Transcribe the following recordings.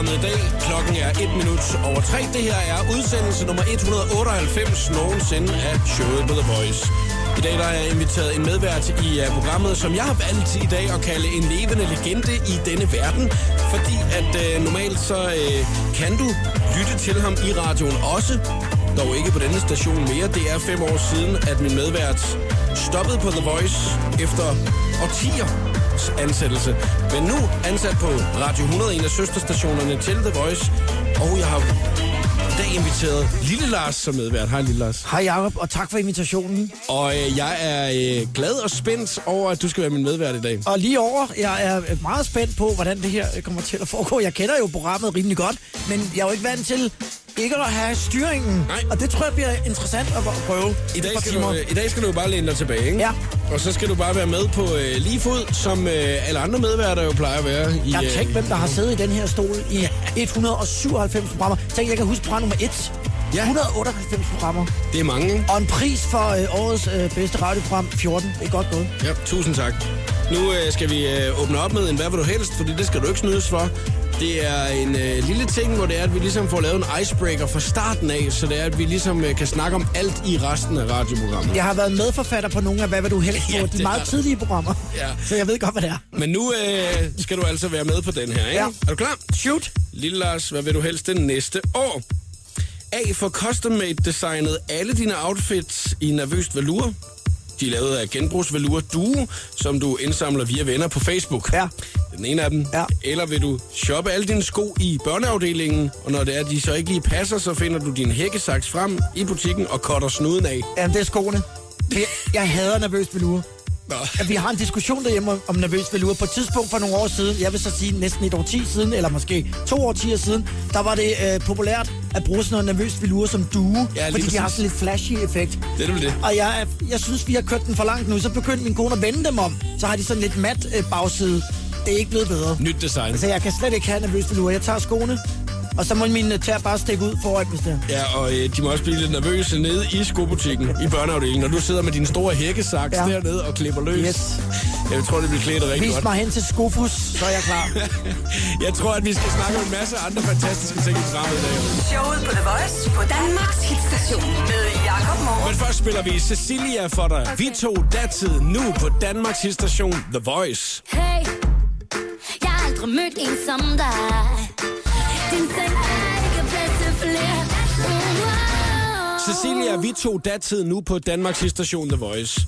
programmet i dag. Klokken er 1 minut over 3. Det her er udsendelse nummer 198 nogensinde af showet på The Voice. I dag der er jeg inviteret en medvært i uh, programmet, som jeg har valgt i dag at kalde en levende legende i denne verden. Fordi at uh, normalt så uh, kan du lytte til ham i radioen også. Dog ikke på denne station mere. Det er fem år siden, at min medvært stoppede på The Voice efter årtier ansættelse. Men nu ansat på Radio 100, en af søsterstationerne til The Voice. Og jeg har dag inviteret Lille Lars som medvært. Hej Lille Lars. Hej Jacob, og tak for invitationen. Og øh, jeg er øh, glad og spændt over, at du skal være min medvært i dag. Og lige over, jeg er meget spændt på, hvordan det her kommer til at foregå. Jeg kender jo programmet rimelig godt, men jeg er jo ikke vant til ikke at have styringen. Nej. Og det tror jeg bliver interessant at prøve. I dag, skal timer. du, øh, I dag skal du jo bare læne dig tilbage, ikke? Ja. Og så skal du bare være med på øh, lige fod, som øh, alle andre medværter jo plejer at være. I, Jeg øh, tænkt, hvem der har siddet i den her stol i 197 programmer. Tænk, jeg kan huske program nummer 1. Ja. 198 programmer. Det er mange, ikke? Og en pris for øh, årets øh, bedste radioprogram, 14. Det er godt gået. Ja, tusind tak. Nu øh, skal vi øh, åbne op med en hvad vil du helst, fordi det skal du ikke snydes for. Det er en øh, lille ting, hvor det er, at vi ligesom får lavet en icebreaker fra starten af, så det er, at vi ligesom øh, kan snakke om alt i resten af radioprogrammet. Jeg har været medforfatter på nogle af Hvad vil du helst på? Ja, de meget du. tidlige programmer. Ja. Så jeg ved godt, hvad det er. Men nu øh, skal du altså være med på den her, ikke? Ja. Er du klar? Shoot. Lille Lars, hvad vil du helst det næste år? A. For custom made designet alle dine outfits i nervøst velour. De er lavet af genbrugsvelour Duo, som du indsamler via venner på Facebook. Ja. Den ene af dem. Ja. Eller vil du shoppe alle dine sko i børneafdelingen, og når det er, de så ikke lige passer, så finder du din hækkesaks frem i butikken og cutter snuden af. Jamen, det er skoene. Jeg, jeg hader nervøs velure. Nå. Vi har en diskussion derhjemme om, om nervøs velure. På et tidspunkt for nogle år siden, jeg vil så sige næsten et årti siden, eller måske to årtier siden, der var det øh, populært at bruge sådan noget nervøs velure som due, Ja, fordi de har sådan lidt flashy effekt. Det er det. Og jeg, jeg synes, vi har kørt den for langt nu. Så begyndte min kone at vende dem om. Så har de sådan lidt mat øh, bagside. Det er ikke blevet bedre. Nyt design. Så jeg kan slet ikke have nervøs velure. Jeg tager skoene, og så må mine tæer bare stikke ud foran, hvis det er. Ja, og øh, de må også blive lidt nervøse nede i skobutikken i børneafdelingen, når du sidder med din store hækkesaks ja. Dernede og klipper løs. Yes. Jeg tror, det bliver klædt rigtig Vis godt. mig hen til Skofus, så er jeg klar. Jeg tror, at vi skal snakke om en masse andre fantastiske ting i programmet i dag. Showet på The Voice på Danmarks hitstation med Jakob Morup. Men først spiller vi Cecilia for dig. Vi tog datid nu på Danmarks station The Voice. Hey, jeg har aldrig mødt en som dig. Cecilia, vi tog datid nu på Danmarks station The Voice.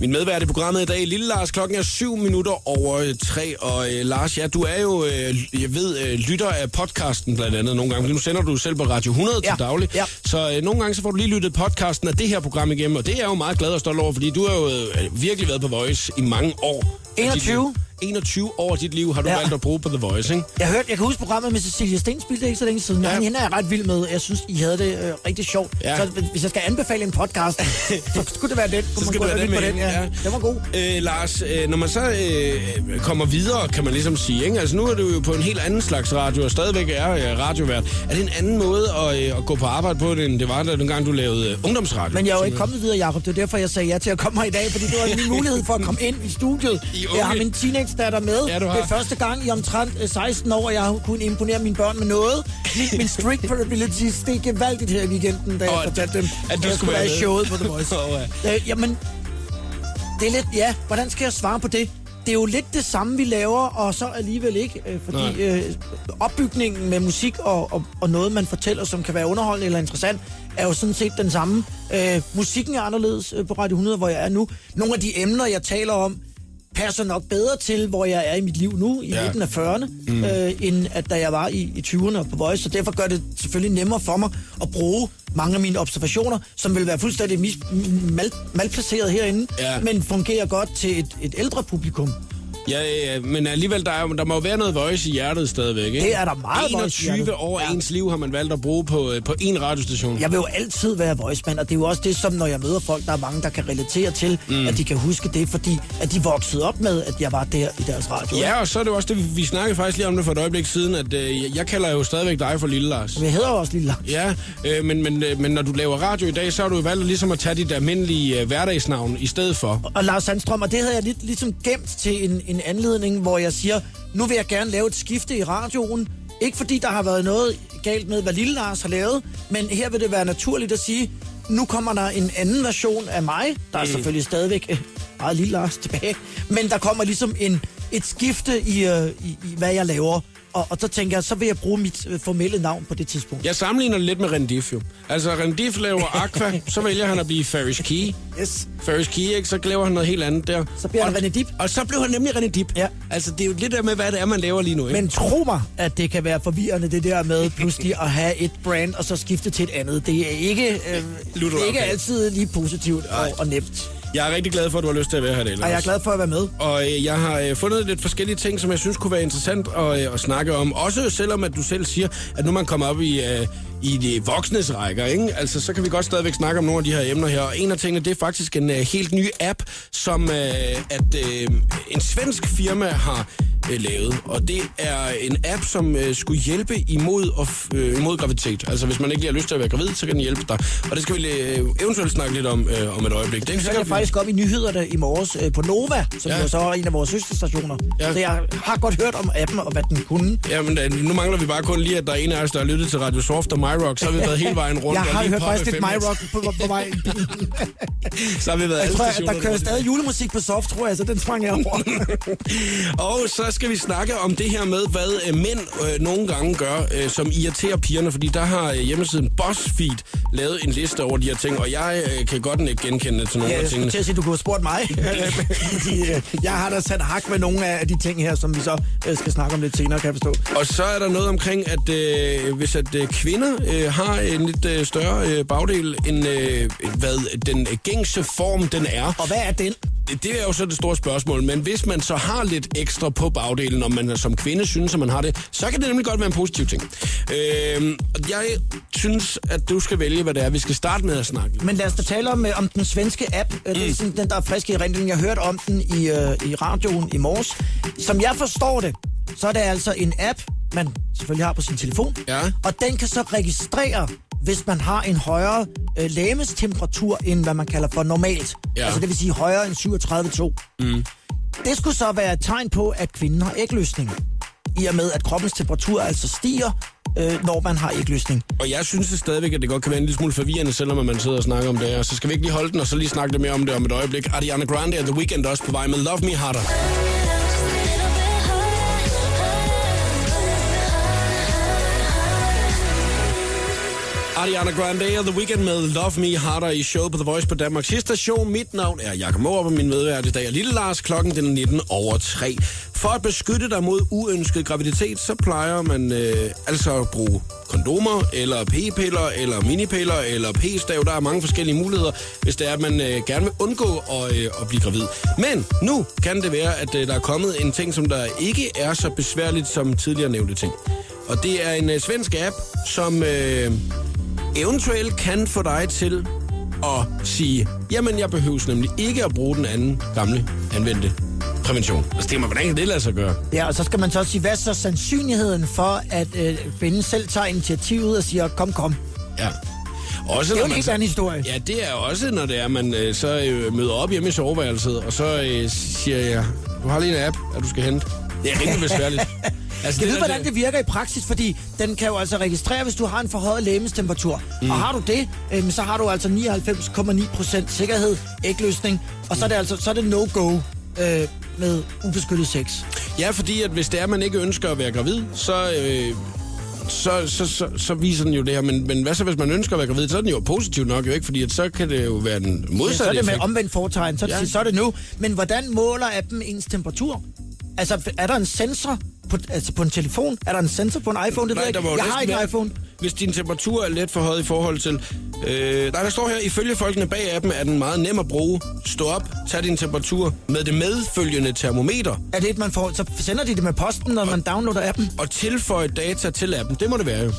Min medvært i programmet i dag, Lille Lars, klokken er syv minutter over øh, tre. Og øh, Lars, ja, du er jo, øh, jeg ved, øh, lytter af podcasten blandt andet nogle gange. fordi Nu sender du selv på Radio 100 Ja, til daglig. ja. Så øh, nogle gange så får du lige lyttet podcasten af det her program igennem. Og det er jeg jo meget glad og stolt over, fordi du har jo øh, virkelig været på Voice i mange år. af dit 21. liv. 21 år af dit liv har du ja. Valgt at bruge på The Voice, ikke? Jeg, hørte, jeg kan huske programmet med Cecilia Stensbil, det er ikke så længe siden. Ja. Hende er jeg ret vild med. Jeg synes, I havde det øh, rigtig sjovt. Ja. Så hvis jeg skal anbefale en podcast, så skulle det være den. Så gå det være den med, Ja. ja. Den var god. Øh, Lars, øh, når man så øh, kommer videre, kan man ligesom sige, ikke? Altså nu er du jo på en helt anden slags radio, og stadigvæk er øh, radiovært. Er det en anden måde at, øh, at gå på arbejde på, det, end det var, da dengang du lavede øh, ungdomsradio? Men jeg er jo ikke kommet videre, Jacob. Det er derfor, jeg sagde ja til at komme her i dag, fordi det var min mulighed for at komme ind i studiet. I unge. Jeg har min teenage-datter med. Ja, du har. Det er første gang i omtrent øh, 16 år, at jeg har kunnet imponere mine børn med noget. Min, min strict probabilities, det er gevaldigt her i weekenden, da jeg Og fortalte dem, at du jeg skulle være i showet på The Voice. Og, øh, Øh, jamen, det er lidt, ja, hvordan skal jeg svare på det? Det er jo lidt det samme, vi laver, og så alligevel ikke, øh, fordi Nej. øh, opbygningen med musik og, og, og noget, man fortæller, som kan være underholdende eller interessant, er jo sådan set den samme. Øh, musikken er anderledes øh, på Radio 100, hvor jeg er nu. Nogle af de emner, jeg taler om, passer nok bedre til, hvor jeg er i mit liv nu, i Ja. midten af 40'erne, mm. øh, end at da jeg var i, i 20'erne og på Voice. Så derfor gør det selvfølgelig nemmere for mig at bruge mange af mine observationer, som vil være fuldstændig mis, mal, malplaceret herinde, Ja. men fungerer godt til et, et ældre publikum. Ja, ja, men alligevel, der, er, der må jo være noget voice i hjertet stadigvæk, ikke? Det er der meget voice i 21 hjertet. år af Ja. ens liv har man valgt at bruge på, øh, på én radiostation. Jeg vil jo altid være voicemand, og det er jo også det, som når jeg møder folk, der er mange, der kan relatere til, mm. at de kan huske det, fordi at de voksede op med, at jeg var der i deres radio. Ja, og så er det jo også det, vi- vi snakkede faktisk lige om det for et øjeblik siden, at øh, jeg kalder jo stadigvæk dig for Lille Lars. Jeg hedder jo også Lille Lars. Ja, øh, men, men, øh, men når du laver radio i dag, så har du jo valgt ligesom at tage dit almindelige øh, hverdagsnavn i stedet for. Og Lars Sandstrøm, og det havde jeg lidt ligesom gemt til en, en anledning, hvor jeg siger, nu vil jeg gerne lave et skifte i radioen. Ikke fordi der har været noget galt med, hvad Lille Lars har lavet, men her vil det være naturligt at sige, nu kommer der en anden version af mig. Der er mm. selvfølgelig stadigvæk øh, meget Lille Lars tilbage, men der kommer ligesom en, et skifte i, øh, i, i, hvad jeg laver. Og, og så tænker jeg, så vil jeg bruge mit øh, formelle navn på det tidspunkt. Jeg sammenligner det lidt med Rendif jo. Altså, Rendif laver Aqua, så vælger han at blive Ferris Key. Yes. Ferris Key, ikke? Så laver han noget helt andet der. Så bliver han og, René Dib. Og så blev han nemlig René. Ja. Altså, det er jo lidt der med, hvad det er, man laver lige nu, ikke? Men tro mig, at det kan være forvirrende, det der med pludselig at have et brand, og så skifte til et andet. Det er ikke, øh, Ludo, det er ikke okay. altid lige positivt og, og nemt. Jeg er rigtig glad for, at du har lyst til at være her, Lars. Og jeg er glad for at være med. Og øh, jeg har øh, fundet lidt forskellige ting, som jeg synes kunne være interessant at, øh, at snakke om. Også selvom, at du selv siger, at nu man kommer op i, øh, i de voksnes rækker, ikke? Altså, så kan vi godt stadigvæk snakke om nogle af de her emner her. Og en af tingene, det er faktisk en øh, helt ny app, som øh, at øh, en svensk firma har øh, lavet. Og det er en app, som øh, skulle hjælpe imod, f- øh, imod graviditet. Altså, hvis man ikke lige har lyst til at være gravid, så kan den hjælpe dig. Og det skal vi øh, eventuelt snakke lidt om øh, om et øjeblik. Er Så jeg faktisk op i nyhederne i morges øh, på Nova, som Ja. jo så er en af vores søsterstationer. Ja. Så jeg har godt hørt om appen og hvad den kunne. Jamen, øh, nu mangler vi bare kun lige, at der er en af os, der har lyttet til Radio Soft og MyRock. Så har vi været hele vejen rundt. Jeg og har hørt faktisk lidt. MyRock på, på, på vej. Så har vi været Jeg alle tror, der kører stadig julemusik på soft, tror jeg, så den sprang jeg over. Og så skal vi snakke om det her med, hvad øh, mænd øh, nogle gange gør, øh, som irriterer pigerne. Fordi der har øh, hjemmesiden BuzzFeed lavet en liste over de her ting, og jeg øh, kan godt ikke genkende til nogle Ja, af jeg tingene. til at sige, du kunne have spurgt mig. Øh, jeg har da sat hak med nogle af de ting her, som vi så øh, skal snakke om lidt senere, kan jeg forstå. Og så er der noget omkring, at øh, hvis at øh, kvinder øh, har en lidt øh, større øh, bagdel, end øh, hvad den gængse form den er, Og hvad er den? Det er jo så det store spørgsmål, men hvis man så har lidt ekstra på bagdelen, og man som kvinde synes, at man har det, så kan det nemlig godt være en positiv ting. Øh, jeg synes, at du skal vælge, hvad det er, vi skal starte med at snakke. Men lad os da tale om, øh, om den svenske app. Mm. Det er sådan, den, der er frisk i rendringen. Jeg hørte om den i, øh, i radioen i morges. Som jeg forstår det, så er det altså en app, man selvfølgelig har på sin telefon. Ja. Og den kan så registrere, hvis man har en højere øh, lægemestemperatur, end hvad man kalder for normalt. Ja. Altså det vil sige højere end 37,2. Mm. Det skulle så være et tegn på, at kvinden har ægløsning. I og med, at kroppens temperatur altså stiger, øh, når man har ægløsning. Og jeg synes det stadigvæk, at det godt kan være en lille smule forvirrende, selvom man sidder og snakker om det her. Så skal vi ikke lige holde den, og så lige snakke lidt mere om det om et øjeblik. Ariana Grande og The Weeknd også på vej med Love Me Harder. Ariana Grande og The Weekend med Love Me Harder i showet på The Voice på Danmarks station. Mit navn er Jakob Morup, og min medvært i dag er Lille Lars. Klokken den er 19 over 3. For at beskytte dig mod uønsket graviditet, så plejer man øh, altså at bruge kondomer, eller p-piller, eller minipiller, eller p-stav. Der er mange forskellige muligheder, hvis det er, at man øh, gerne vil undgå at, øh, at blive gravid. Men nu kan det være, at øh, der er kommet en ting, som der ikke er så besværligt som tidligere nævnte ting. Og det er en øh, svensk app, som... Øh, eventuelt kan få dig til at sige, jamen jeg behøver nemlig ikke at bruge den anden gamle anvendte prævention. Altså det man, hvordan kan det lade sig gøre? Ja, og så skal man så også sige, hvad er så sandsynligheden for, at øh, kvinden selv tager initiativet og siger, kom, kom. Ja. Også Det er jo en helt så- anden historie. Ja, det er også, når det er, man øh, så øh, møder op hjemme i soveværelset, og så øh, siger jeg, du har lige en app, at du skal hente. Det er rimelig besværligt. Altså, Skal vide, der- hvordan det virker i praksis, fordi den kan jo altså registrere, hvis du har en forhøjet lægemestemperatur. Mm. Og har du det, øh, så har du altså 99,9% sikkerhed, ægløsning, og så er det altså så er det no-go øh, med ubeskyttet sex. Ja, fordi at hvis det er, man ikke ønsker at være gravid, så, øh, så, så, så, så viser den jo det her. Men, men hvad så, hvis man ønsker at være gravid, så er den jo positiv nok jo ikke, fordi at så kan det jo være den Ja, så modsatte er det med omvendt foretegn, så, ja. så er det nu. Men hvordan måler appen ens temperatur? Altså, er der en sensor på, altså på en telefon? Er der en sensor på en iPhone? Det ved jeg ikke. Jeg har ikke en iPhone. Hvis din temperatur er let for højt i forhold til... Øh, nej, der står her, ifølge folkene bag appen er den meget nem at bruge. Stå op, tag din temperatur med det medfølgende termometer Er det et, man får, så sender de det med posten, når man downloader appen? og tilføj data til appen. Det må det være jo.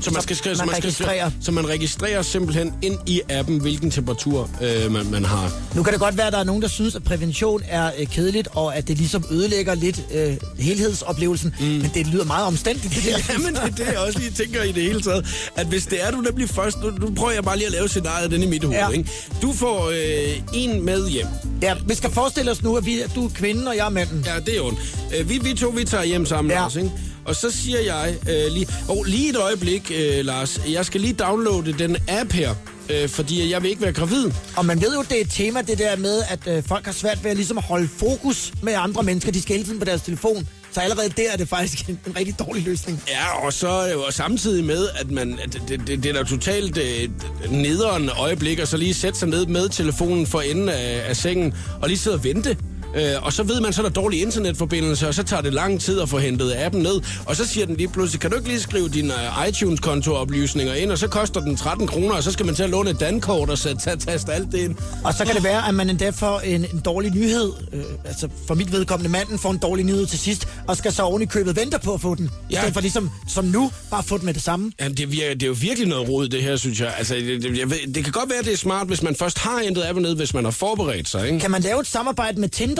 Så man skal så man man skal registrerer. så man registrerer simpelthen ind i appen, hvilken temperatur øh, man, man har. Nu kan det godt være, at der er nogen, der synes, at prævention er øh, kedeligt, og at det ligesom ødelægger lidt øh, helhedsoplevelsen. Mm. Men det lyder meget omstændigt, det der. Jamen, det er det, jeg også lige tænker i det hele taget. At hvis det er, du nemlig først... Nu, nu prøver jeg bare lige at lave scenariet den i mit hoved, Ja. ikke? Du får øh, en med hjem. Ja, vi skal forestille os nu, at, vi, at du er kvinden, og jeg er manden. Ja, det er ondt. Øh, vi, vi to, vi tager hjem sammen, Ja. ja. Lars, ikke? Og så siger jeg øh, lige... Oh, lige et øjeblik, øh, Lars. Jeg skal lige downloade den app her. Øh, fordi jeg vil ikke være gravid. Og man ved jo, det er et tema, det der med, at øh, folk har svært ved at ligesom holde fokus med andre mennesker. De skal hele tiden på deres telefon. Så allerede der er det faktisk en, en rigtig dårlig løsning. Ja, og så øh, og samtidig med, at man at det, det, det er da totalt øh, nederen øjeblik, og så lige sætte sig ned med telefonen for enden af, af sengen, og lige sidde og vente. Øh, og så ved man, så er der dårlig internetforbindelse, og så tager det lang tid at få hentet appen ned. Og så siger den lige pludselig, kan du ikke lige skrive dine øh, iTunes-kontooplysninger ind, og så koster den 13 kroner, og så skal man til at låne et dankort og sætte, tage, taste alt det ind. Og så kan det være, at man endda får en, en dårlig nyhed. Øh, altså for mit vedkommende, manden får en dårlig nyhed til sidst, og skal så oven i købet vente på at få den. I Ja. stedet for ligesom, som nu, bare få den med det samme. Jamen, det, virker, det er jo virkelig noget rod, det her, synes jeg. Altså, det, det, jeg ved, det kan godt være, det er smart, hvis man først har hentet appen ned, hvis man har forberedt sig, ikke? Kan man lave et samarbejde med Tinder?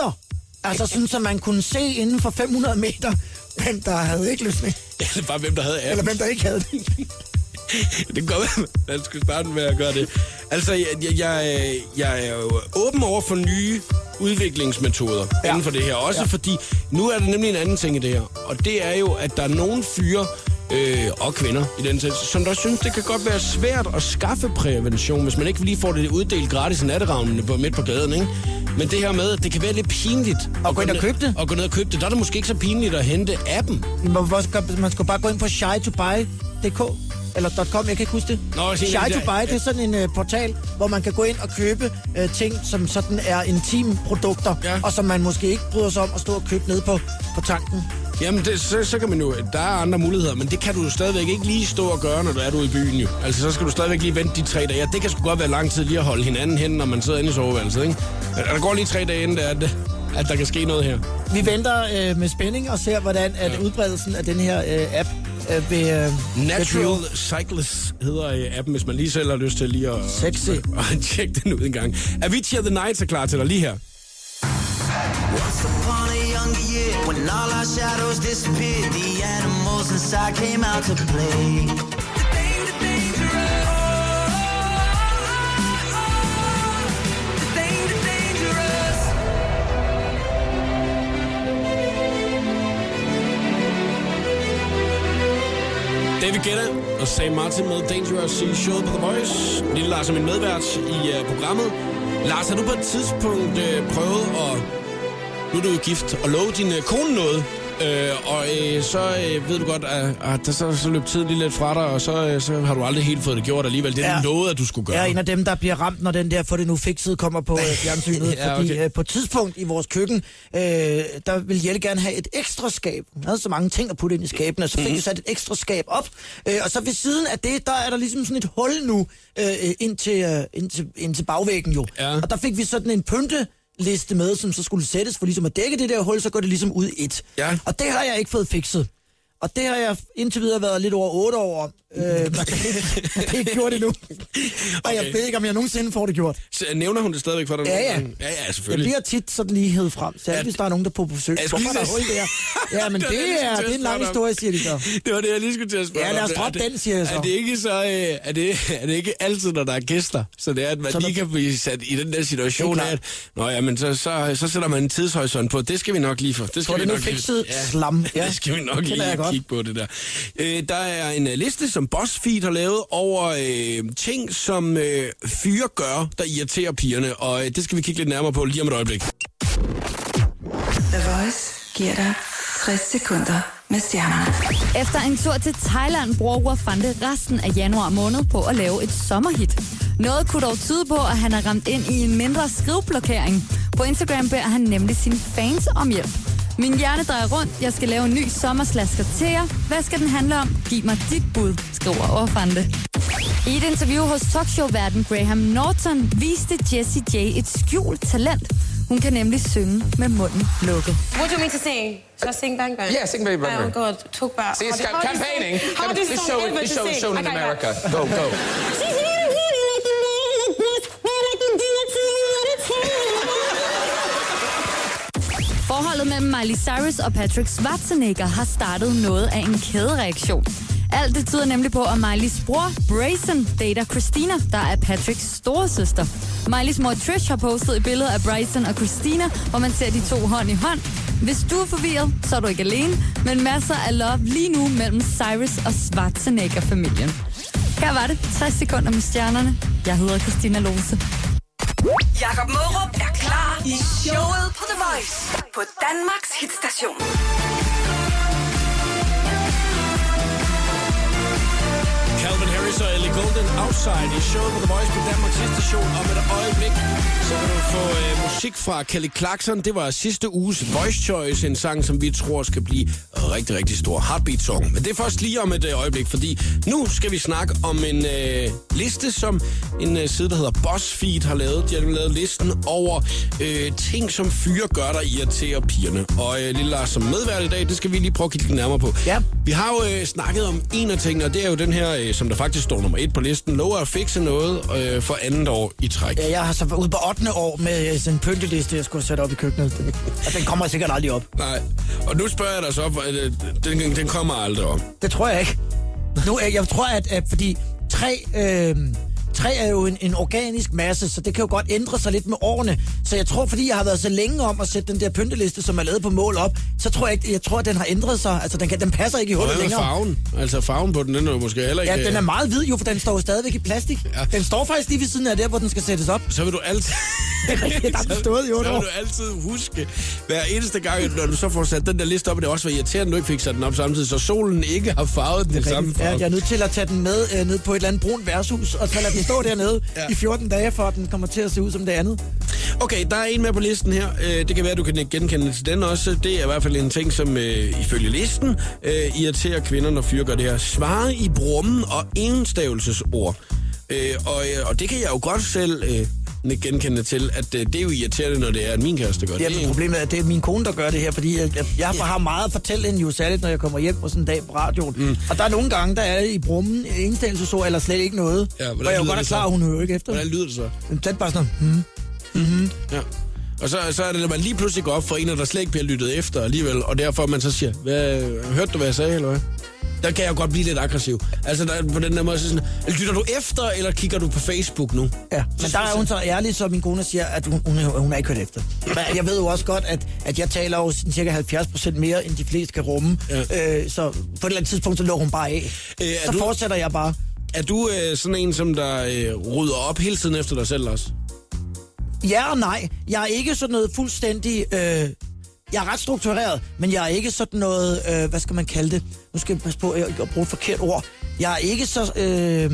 Altså sådan, så man kunne se inden for 500 meter, hvem der havde ikke løsning, Eller bare hvem, der havde appen. eller hvem der ikke havde det. Det kan godt være, man skulle starte med at gøre det. Altså, jeg, jeg, jeg, er jo åben over for nye udviklingsmetoder Ja. inden for det her. Også ja. fordi, nu er der nemlig en anden ting i det her. Og det er jo, at der er nogle fyre, øh, og kvinder i den sæt, som der synes, det kan godt være svært at skaffe prævention, hvis man ikke lige får det uddelt gratis i natteravnene på, midt på gaden, ikke? Men det her med, at det kan være lidt pinligt. Og gå ind og købe det? Og gå ned og købe det. Der er det måske ikke så pinligt at hente appen. Man, hvor- man skulle bare gå ind på shytobuy.dk eller .com, jeg kan ikke huske det. Nå, Shy to Buy, det er sådan en uh, portal, hvor man kan gå ind og købe uh, ting, som sådan er intime produkter, Ja. og som man måske ikke bryder sig om at stå og købe ned på, på tanken. Jamen, det, så, så kan man jo... Der er andre muligheder, men det kan du jo stadigvæk ikke lige stå og gøre, når du er ude i byen jo. Altså, så skal du stadigvæk lige vente de tre dage. Ja, det kan sgu godt være lang tid lige at holde hinanden hen, når man sidder inde i soveværelset, ikke? Ja, Der går lige tre dage inden, det er, at, at der kan ske noget her. Vi venter uh, med spænding og ser, hvordan at udbredelsen af den her uh, app uh, vil... Uh, Natural Cyclist hedder øh, appen, hvis man lige selv har lyst til lige at... Sexy. Og tjekke den ud en gang. Avicii The Nights er klar til dig lige her. Once upon a younger year, when all our shadows disappeared, the animals inside came out to play. David Guetta og Sam Martin med Dangerous i showet på The Voice. Lille Lars er min medvært i uh, programmet. Lars, har du på et tidspunkt uh, prøvet at... Nu er du gift, og love din uh, kone noget. Uh, og uh, så uh, ved du godt, at, at der så, så løb tiden lige lidt fra dig, og så, uh, så har du aldrig helt fået det gjort alligevel. Det er Ja. noget, at du skulle gøre. Jeg er en af dem, der bliver ramt, når den der få det nu fikset kommer på øh, fjernsynet. Ja, Fordi okay. øh, på et tidspunkt i vores køkken, øh, der ville Jelle gerne have et ekstra skab. Hun havde så mange ting at putte ind i skabene, og så fik Mhm. vi sat et ekstra skab op. Øh, og så ved siden af det, der er der ligesom sådan et hul nu øh, ind, til, øh, ind, til, ind til bagvæggen jo. Ja. Og der fik vi sådan en pynte liste med, som så skulle sættes for ligesom at dække det der hul, så går det ligesom ud et. Ja. Og det har jeg ikke fået fikset. Og det har jeg indtil videre været lidt over 8 år om. Øh, det har ikke gjort endnu. Og jeg ved ikke, om jeg nogensinde får det gjort. Så, nævner hun det stadigvæk for dig? Ja, ja. Ja, ja, Jeg selvfølgelig. bliver tit sådan lige hed frem, særligt hvis der er nogen, der er på besøg. Jeg Hvorfor er der hul der? Ja, men Det det, det, jeg er, det er en lang historie, siger de så. Det var det, jeg lige skulle til at spørge Ja, lad os Er droppe det- den, siger jeg så. Er det ikke så... øh, Er det, er det ikke altid, når der er gæster? Så det er, at man Så lige kan blive sat i den der situation Det af, at... Nå ja, men så, så, så sætter man en tidshorisont på. Det skal vi nok lige for. Det skal vi det nu nok lige- fikset slam. Ja. det skal vi nok jeg lige. Kigge på, det der. Øh, der er en uh, liste, som BuzzFeed har lavet over øh, ting, som øh, fyre gør, der irriterer pigerne. Og øh, det skal vi kigge lidt nærmere på lige om et øjeblik. The Voice giver dig 60 sekunder med stjernerne. Efter en tur til Thailand bruger Wafande resten af januar måned på at lave et sommerhit. Noget kunne dog tyde på, at han er ramt ind i en mindre skriveblokering. På Instagram beder han nemlig sine fans om hjælp. Min hjerne drejer rundt. Jeg skal lave en ny sommerslasker til jer. Hvad skal den handle om? Giv mig dit bud, skriver Wafande. I et interview hos talkshow-verden Graham Norton viste Jessie J et skjult talent. Hun kan nemlig synge med munden lukket. What do you mean to sing? Shall I sing Bang Bang? Yeah, sing Baby Bang Oh Bang. God, talk about. See, it's how do- how do you campaigning. sing- How this song show, ever this show is sing? shown in America. Go, go. Forholdet mellem Miley Cyrus og Patrick Schwarzenegger har startet noget af en kædereaktion. Alt det tyder nemlig på, at Miley's bror Bryson dater Christina, der er Patricks store søster. Miley's mor Trish har postet et billede af Bryson og Christina, hvor man ser de to hånd i hånd. Hvis du er forvirret, så er du ikke alene, men masser af love lige nu mellem Cyrus og Schwarzenegger-familien. Her var det 60 sekunder med stjernerne. Jeg hedder Christina Lose. Jakob Mørup er klar i showet på The Voice på Danmarks hitstation. Calvin Harris og Ellie Gold Outside i showet på The Voice på Danmarks station om et øjeblik. Så kan du få øh, musik fra Kelly Clarkson. Det var sidste uges Voice Choice, en sang, som vi tror skal blive rigtig, rigtig stor heartbeat song. Men det er først lige om et øh, øjeblik, fordi nu skal vi snakke om en øh, liste, som en øh, side, der hedder BuzzFeed har lavet. De har lavet listen over øh, ting, som fyre gør, der irriterer pigerne. Og øh, lille Lars som medvært i dag, det skal vi lige prøve at kigge lidt nærmere på. Ja. Vi har jo øh, snakket om en af tingene, og det er jo den her, øh, som der faktisk står nummer et på listen, lover at fikse noget øh, for andet år i træk. Ja, jeg har så været ude på 8. år med øh, sådan en pynteliste, jeg skulle sætte op i køkkenet. Den- Og den kommer sikkert aldrig op. Nej, og nu spørger jeg dig så, øh, den, den kommer aldrig op. Det tror jeg ikke. Nu, øh, jeg tror, at, at fordi træ, øh, træ er jo en, en organisk masse, så det kan jo godt ændre sig lidt med årene. Så jeg tror, fordi jeg har været så længe om at sætte den der pynteliste, som er lavet på mål op, så tror jeg ikke, jeg tror, at den har ændret sig. Altså, den, kan, den passer ikke i hullet længere. farven? Altså farven på den, den er jo måske heller ikke... Ja, den er meget hvid jo, for den står jo stadigvæk i plastik. Ja. Ja. Den står faktisk lige ved siden af der, hvor den skal sættes op. Så vil du altid... Det er rigtigt, der den stået i otte Så vil du altid huske, hver eneste gang, når du så får sat den der liste op, og det også var irriterende, at du ikke fik sat den op samtidig, så solen ikke har farvet den samme Ja, farve. jeg er nødt til at tage den med øh, ned på et eller andet brunt værtshus, og så lade den stå dernede Ja. i 14 dage, for at den kommer til at se ud som det andet. Okay, der er en med på listen her. Øh, Det kan være, du kan genkende til den også. Det er i hvert fald en ting, som øh, ifølge listen øh, irriterer kvinder, når fyre gør det her. Svare i brummen og enstavelsesord. Øh, og, øh, og det kan jeg jo godt selv øh, genkende til, at øh, det er jo irriterende, når det er, at min kæreste gør det. Ja, men problemet er, at det er min kone, der gør det her, fordi jeg, jeg, jeg har meget at fortælle hende jo særligt, når jeg kommer hjem på sådan en dag på radioen. Mm. Og der er nogle gange, der er i brummen enstavelsesord, eller slet ikke noget. Ja, Ja, hvor jeg jo lyder godt er klar, at hun hører jo ikke efter. Hvordan lyder det så? Men det er bare sådan, hmm. Ja. Og så, så er det, når man lige pludselig går op for en, der slet ikke bliver lyttet efter alligevel, og derfor man så siger, hvad, hørte du, hvad jeg sagde, eller hvad? Der kan jeg godt blive lidt aggressiv. Altså, der, på den der måde, så sådan, lytter du efter, eller kigger du på Facebook nu? Ja, men der er hun så ærlig, så min kone siger, at hun, hun, hun er ikke hørt efter. Men jeg ved jo også godt, at, at jeg taler jo sådan cirka 70 procent mere, end de fleste kan rumme. Ja. Øh, så på et eller andet tidspunkt, så lukker hun bare af. Øh, så du- fortsætter jeg bare. Er du øh, sådan en, som der øh, rydder op hele tiden efter dig selv også? Ja og nej. Jeg er ikke sådan noget fuldstændig... Øh, jeg er ret struktureret, men jeg er ikke sådan noget... Øh, hvad skal man kalde det? Nu skal jeg passe på at at bruge et forkert ord. Jeg er ikke så... Øh,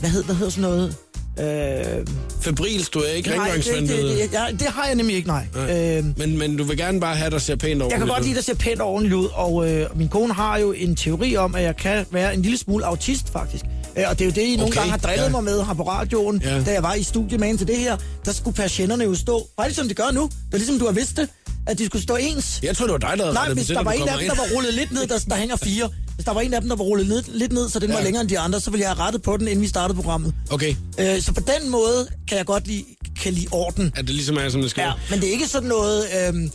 hvad, hed, hvad hedder sådan noget? Øh, Febrils, du er ikke nej, det, det, det, jeg, det har jeg nemlig ikke, nej. Nej. Øh, Men, men du vil gerne bare have dig ser pænt over. Jeg kan godt lide, at det ser pænt ordentligt ud, og øh, min kone har jo en teori om, at jeg kan være en lille smule autist, faktisk. Øh, og det er jo det, I nogle Okay, gange har drillet ja. mig med her på radioen, Ja. da jeg var i studiet med til det her. Der skulle patienterne jo stå, faktisk som de gør nu. Det er ligesom, du har vidst det, at de skulle stå ens. Jeg tror, det var dig, der havde Nej, hvis der var en af dem, der var rullet lidt ned, der, der hænger fire. Hvis der var en af dem, der var rullet ned, lidt ned, så den var Ja. længere end de andre, så ville jeg have rettet på den, inden vi startede programmet. Okay, Øh, så på den måde kan jeg godt lide, kan lide orden. at det ligesom er, som det skal. Ja, men det er ikke sådan noget, øhm,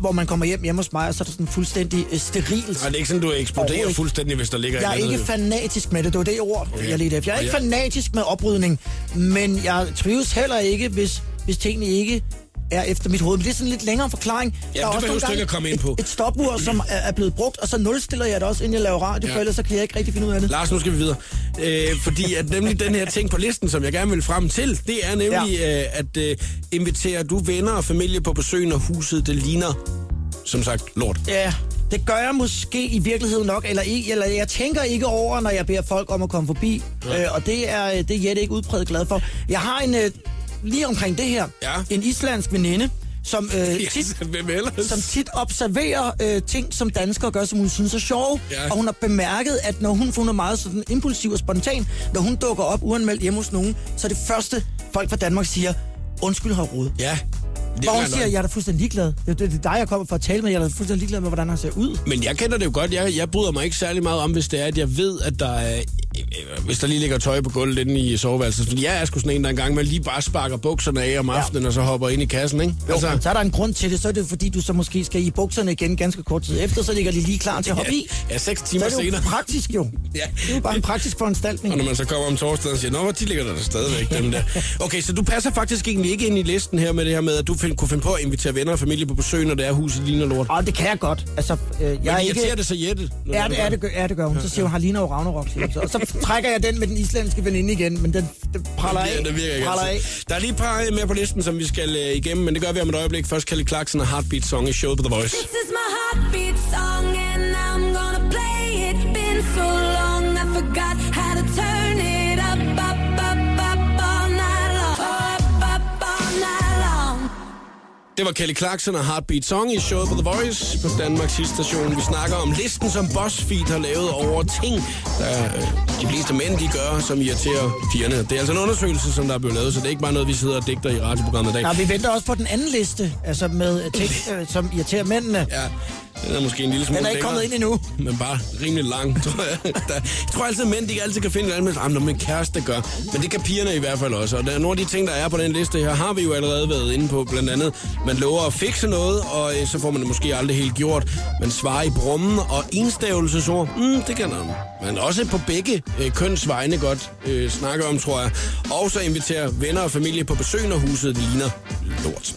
hvor man kommer hjem hjemme hos mig, og så er der sådan fuldstændig øh, sterilt. Og det er ikke sådan, du eksploderer fuldstændig, hvis der ligger Jeg er ikke andet. fanatisk med det, det var det ord, Okay. jeg ledte efter. Jeg er Og ikke jeg- fanatisk med oprydning, men jeg trives heller ikke, hvis, hvis tingene ikke er efter mit hoved. Men det er sådan en lidt længere forklaring. Ja, Der er også nogle ikke at komme ind på. Et, et stopur, som er, er blevet brugt, og så nulstiller jeg det også, inden jeg laver radio, Ja. ja. for ellers så kan jeg ikke rigtig finde ud af det. Lars, nu skal vi videre. Øh, fordi at nemlig den her ting på listen, som jeg gerne vil frem til, det er nemlig, ja. øh, at øh, inviterer du venner og familie på besøg, når huset det ligner, som sagt, lort. Ja, det gør jeg måske i virkeligheden nok, eller, ikke, eller jeg tænker ikke over, når jeg beder folk om at komme forbi, Ja. øh, og det er, det er Jette ikke udpræget glad for. Jeg har en, øh, lige omkring det her, Ja. en islandsk veninde, som, øh, tit, Yes, som tit observerer øh, ting, som danskere gør, som hun synes er sjove. Ja. Og hun har bemærket, at når hun, hun er meget sådan impulsiv og spontan, når hun dukker op uanmeldt hjemme hos nogen, så er det første, folk fra Danmark siger, undskyld, har rod. Ja, Hvor hun er siger, jeg er da fuldstændig ligeglad. Det, det, det er dig, jeg kommer for at tale med. Jeg er da fuldstændig ligeglad med, hvordan han ser ud. Men jeg kender det jo godt. Jeg, jeg bryder mig ikke særlig meget om, hvis det er, at jeg ved, at der er... øh, Hvis der lige ligger tøj på gulvet inde i soveværelset. Fordi jeg er sgu sådan en, der engang med lige bare sparker bukserne af om aftenen, og så hopper ind i kassen, ikke? Jo, altså, så er der en grund til det. Så er det fordi, du så måske skal i bukserne igen ganske kort tid efter, så ligger de lige klar til at hoppe i. ja, seks timer er det jo senere. praktisk jo. Ja. Det er jo bare en praktisk foranstaltning. Og når man så kommer om torsdagen og siger, nå, hvor de ligger der da stadigvæk, dem der. Okay, så du passer faktisk egentlig ikke ind i listen her med det her med, at du find, kunne finde på at invitere venner og familie på besøg, når det er huset ligner lort. Og det kan jeg godt. Altså, øh, jeg Jeg er Men ikke... det så Jette? Ja, det, er, det, gør- ja, det gør hun. Så siger hun, har Lina og Ragnarok, så. Og så trækker jeg den med den islandske veninde igen, men den, den praller af. Ja, det virker ikke praller af. Der er lige et par mere på listen, som vi skal øh, igennem, men det gør vi om et øjeblik. Først Kelly Clarkson og Heartbeat Song i showet på The Voice. Det var Kelly Clarkson og Heartbeat Song i showet på The Voice på Danmarks station. Vi snakker om listen, som BuzzFeed har lavet over ting, der øh, de fleste mænd de gør, som irriterer pigerne. Det er altså en undersøgelse, som der er blevet lavet, så det er ikke bare noget, vi sidder og digter i radioprogrammet i dag. Nå, vi venter også på den anden liste, altså med øh, ting, øh, som irriterer mændene. Ja, den er måske en lille smule Den er ikke kommet ind endnu. Men bare rimelig lang, tror jeg. Der, jeg tror altid, at mænd de altid kan finde et andet, ah, når min kæreste gør. Men det kan pigerne i hvert fald også. Og der er nogle af de ting, der er på den liste her, har vi jo allerede været inde på. Blandt andet, man lover at fikse noget, og øh, så får man det måske aldrig helt gjort. Man svarer i brummen, og enstavelsesord, mm, det kan man. Men også på begge øh, køns vegne godt øh, snakke om, tror jeg. Og så invitere venner og familie på besøg, når huset ligner lort.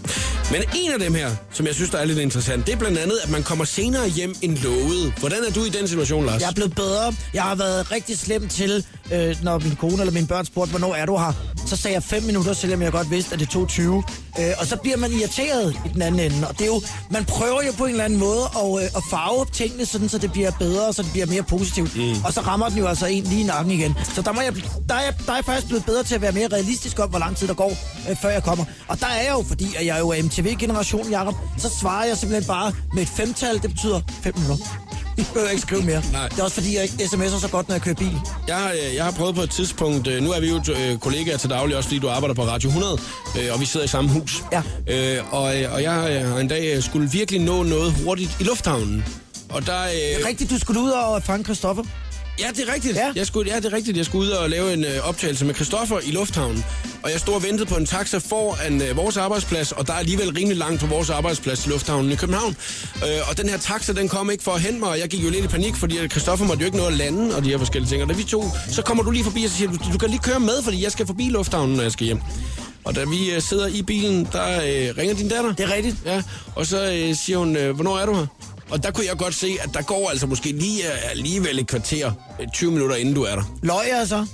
Men en af dem her, som jeg synes, der er lidt interessant, det er blandt andet, at man kommer senere hjem end lovet. Hvordan er du i den situation, Lars? Jeg er blevet bedre. Jeg har været rigtig slem til, øh, når min kone eller mine børn spurgte, hvornår er du her? Så sagde jeg 5 minutter, selvom jeg godt vidste, at det tog 20. Øh, og så bliver man irriteret i den anden ende. Og det er jo, man prøver jo på en eller anden måde at, øh, at farve tingene, sådan, så det bliver bedre, så det bliver mere positivt. Mm. Og så rammer den jo altså en lige i nakken igen. Så der, må jeg, der, er der er faktisk blevet bedre til at være mere realistisk om, hvor lang tid der går, øh, før jeg kommer. Og der er jeg jo, fordi at jeg er jo er MTV-generation, Jacob, så svarer jeg simpelthen bare med et femtal, det betyder 5 minutter. Jeg behøver ikke skrive mere. Nej. Det er også fordi, jeg ikke sms'er så godt, når jeg kører bil. Jeg, har, øh, jeg har prøvet på et tidspunkt, øh, nu er vi jo øh, kollegaer til daglig, også fordi du arbejder på Radio 100, øh, og vi sidder i samme hus. Ja. Og, og jeg har en dag skulle virkelig nå noget hurtigt i lufthavnen. Og der, øh, Rigtigt, du skulle ud og fange Christoffer. Ja, det er rigtigt. Ja. Jeg skulle, ja, det er rigtigt. Jeg skulle ud og lave en øh, optagelse med Christoffer i lufthavnen. Og jeg stod og ventede på en taxa foran øh, vores arbejdsplads, og der er alligevel rimelig langt fra vores arbejdsplads til lufthavnen i København. Øh, og den her taxa, den kom ikke for at hente mig, og jeg gik jo lidt i panik, fordi Christoffer måtte jo ikke nå at lande, og de her forskellige ting. Og da vi to, så kommer du lige forbi og så siger, du, du kan lige køre med, fordi jeg skal forbi lufthavnen, når jeg skal hjem. Og da vi øh, sidder i bilen, der øh, ringer din datter. Det er rigtigt. Ja, og så øh, siger hun, øh, hvornår er du her? Og der kunne jeg godt se, at der går altså måske lige øh, alligevel et kvarter, øh, 20 minutter inden du er der. Løg jeg så?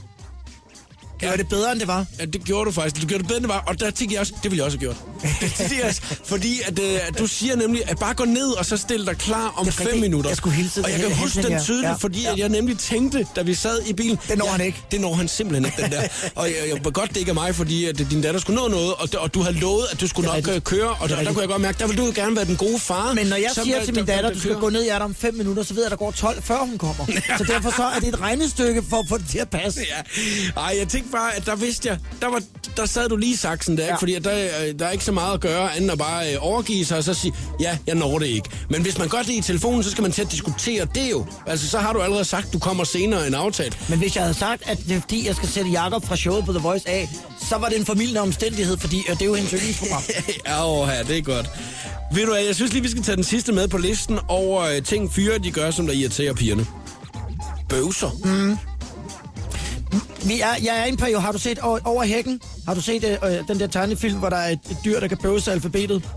Det var det bedre, end det var. Ja, det gjorde du faktisk. Du gjorde det bedre, end det var. Og der tænkte jeg også, det ville jeg også have gjort. det jeg også, fordi at, øh, du siger nemlig, at bare gå ned og så stille dig klar om fem rigtigt. minutter. Jeg skulle hilse Og jeg kan huske den tydeligt, Ja. fordi Ja. at jeg nemlig tænkte, da vi sad i bilen... Det når ja, han ikke. Det når han simpelthen ikke, den der. og jeg, jeg var godt, det ikke er mig, fordi at din datter skulle nå noget, og, og du havde lovet, at du skulle nok øh, rigtigt. køre, og der, der kunne jeg godt mærke, der vil du gerne være den gode far. Men når jeg som, siger øh, til min datter, du skal gå ned i om 5 minutter, så ved jeg, at der går 12, før hun kommer. Så derfor så er det et regnestykke for at få det til at passe. Ja. Ej, jeg tænkte bare, at der vidste jeg, der, var, der sad du lige i saksen der, ja. Ikke? fordi der, øh, der er ikke så meget at gøre, andet at bare øh, overgive sig og så sige, ja, jeg når det ikke. Men hvis man gør det i telefonen, så skal man til at diskutere det jo. Altså, så har du allerede sagt, du kommer senere end aftalt. Men hvis jeg havde sagt, at det er fordi, jeg skal sætte Jakob fra showet på The Voice af, så var det en familien omstændighed, fordi øh, det er jo hendes yndlingsprogram. ja, åh, ja, det er godt. Ved du hvad, jeg synes lige, vi skal tage den sidste med på listen over øh, ting, fyre de gør, som der irriterer pigerne. Bøvser. Mm. Vi er, jeg er i en periode, har du set over, over hækken? Har du set øh, øh, den der tegnefilm, hvor der er et, et dyr, der kan bøve sig alfabetet?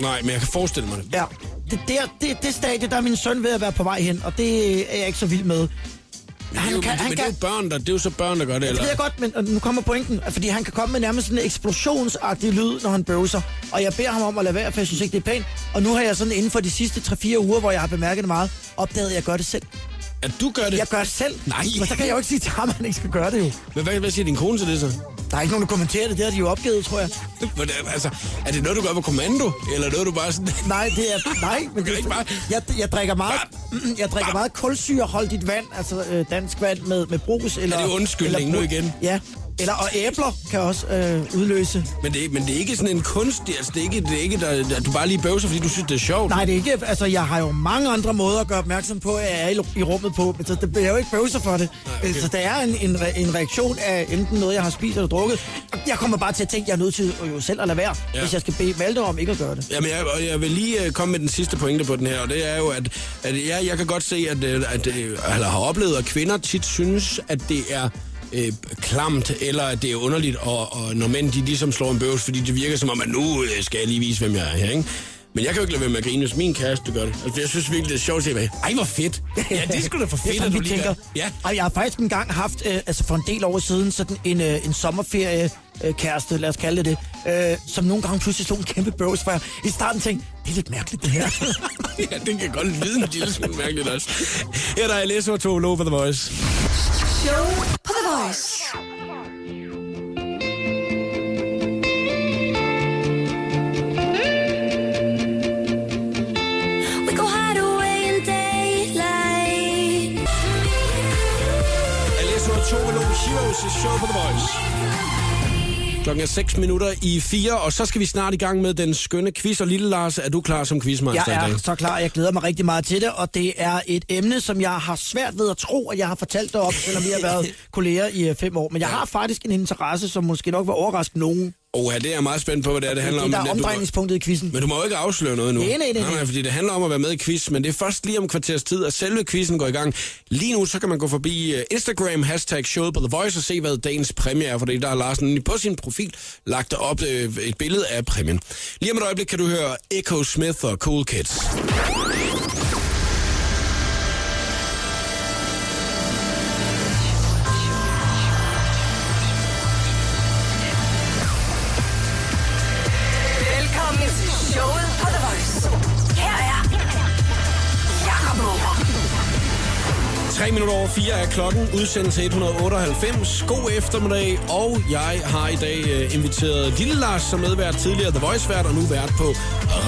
Nej, men jeg kan forestille mig det. Ja. Det, der, det, det stadie, der er min søn ved at være på vej hen, og det er jeg ikke så vild med. Det er jo, kan- men, han men det er jo kan- børn, der, det er jo så børn, der gør det, Det eller? ved jeg godt, men og nu kommer pointen. Fordi han kan komme med nærmest sådan en eksplosionsagtig lyd, når han bøvser. Og jeg beder ham om at lade være, for jeg synes ikke, det er pænt. Og nu har jeg sådan inden for de sidste 3-4 uger, hvor jeg har bemærket det meget, opdaget, at jeg gør det selv. At du gør det? Jeg gør det selv. Nej. Men så kan jeg jo ikke sige til ham, at han ikke skal gøre det jo. Men hvad, hvad siger din kone til det så? Der er ikke nogen, der kommenterer det. Det har de jo opgivet, tror jeg. Hvordan, altså, er det noget, du gør på kommando? Eller noget, du bare sådan... Nej, det er... Nej, men kan det, ikke bare- jeg, jeg drikker meget... Jeg drikker meget kulsyreholdigt vand, altså øh, dansk vand med, med brus eller... Er det undskyldning eller nu igen? Ja. Eller, og æbler kan også øh, udløse. Men det, men det er ikke sådan en kunstig, altså det er ikke, det er ikke der, at du bare lige bøvser, fordi du synes, det er sjovt. Nej, det er ikke... Altså, jeg har jo mange andre måder at gøre opmærksom på, at jeg er i, i rummet på. Men så det bliver jo ikke bøvser for det. okay. okay. Så der er en, en, re- en reaktion af enten noget, jeg har spist eller drukket. Jeg kommer bare til at tænke, at jeg er nødt til jo selv at lade være, Ja. hvis jeg skal bede Valde om ikke at gøre det. Jamen, jeg, og jeg vil lige øh, komme med den sidste pointe på den her, og det er jo, at, at ja, jeg kan godt se, at, øh, at, øh, eller har oplevet, at kvinder tit synes, at det er øh, klamt, eller at det er underligt, og, og når mænd de ligesom slår en bøvs, fordi det virker som om, at nu øh, skal jeg lige vise, hvem jeg er her, ikke? Men jeg kan jo ikke lade være med at grine, hvis min kæreste gør det. Altså, jeg synes virkelig, det er sjovt at se, hvad- ej, hvor fedt. Ja, det er sgu da for Det er fedt, at du vi lige tænker. Ja, Og jeg har faktisk engang haft, øh, altså for en del år siden, sådan en, øh, en sommerferie øh, kæreste, lad os kalde det det, øh, som nogle gange pludselig slog en kæmpe bøvs, for jeg i starten tænkte, det er lidt mærkeligt det her. ja, den kan godt lyde en lille smule mærkeligt også. Her der er Læs og to Low for The Voice. Show på The Voice. I show på The Voice. Klokken er 6 minutter i 4, og så skal vi snart i gang med den skønne quiz. Og lille Lars, er du klar som quizmaster Jeg i dag? er så klar, jeg glæder mig rigtig meget til det, og det er et emne, som jeg har svært ved at tro, at jeg har fortalt dig om, selvom vi har været kolleger i øh, fem år. Men jeg har faktisk en interesse, som måske nok vil overraske nogen. Åh, ja, det er jeg meget spændt på, hvad det er, det handler Det er om. omdrejningspunktet i quizzen. Men du må jo ikke afsløre noget nu. Nej, nej, nej, nej. nej, fordi det handler om at være med i quiz, men det er først lige om kvarters tid, at selve quizzen går i gang. Lige nu, så kan man gå forbi uh, Instagram, hashtag showet på The Voice, og se, hvad dagens præmie er, for det der har Larsen på sin profil lagt op uh, et billede af præmien. Lige om et øjeblik kan du høre Echo Smith og Cool Kids. 4 er klokken, udsendelse 198. God eftermiddag, og jeg har i dag øh, inviteret Lille Lars som medvært, tidligere The Voice-vært, og nu vært på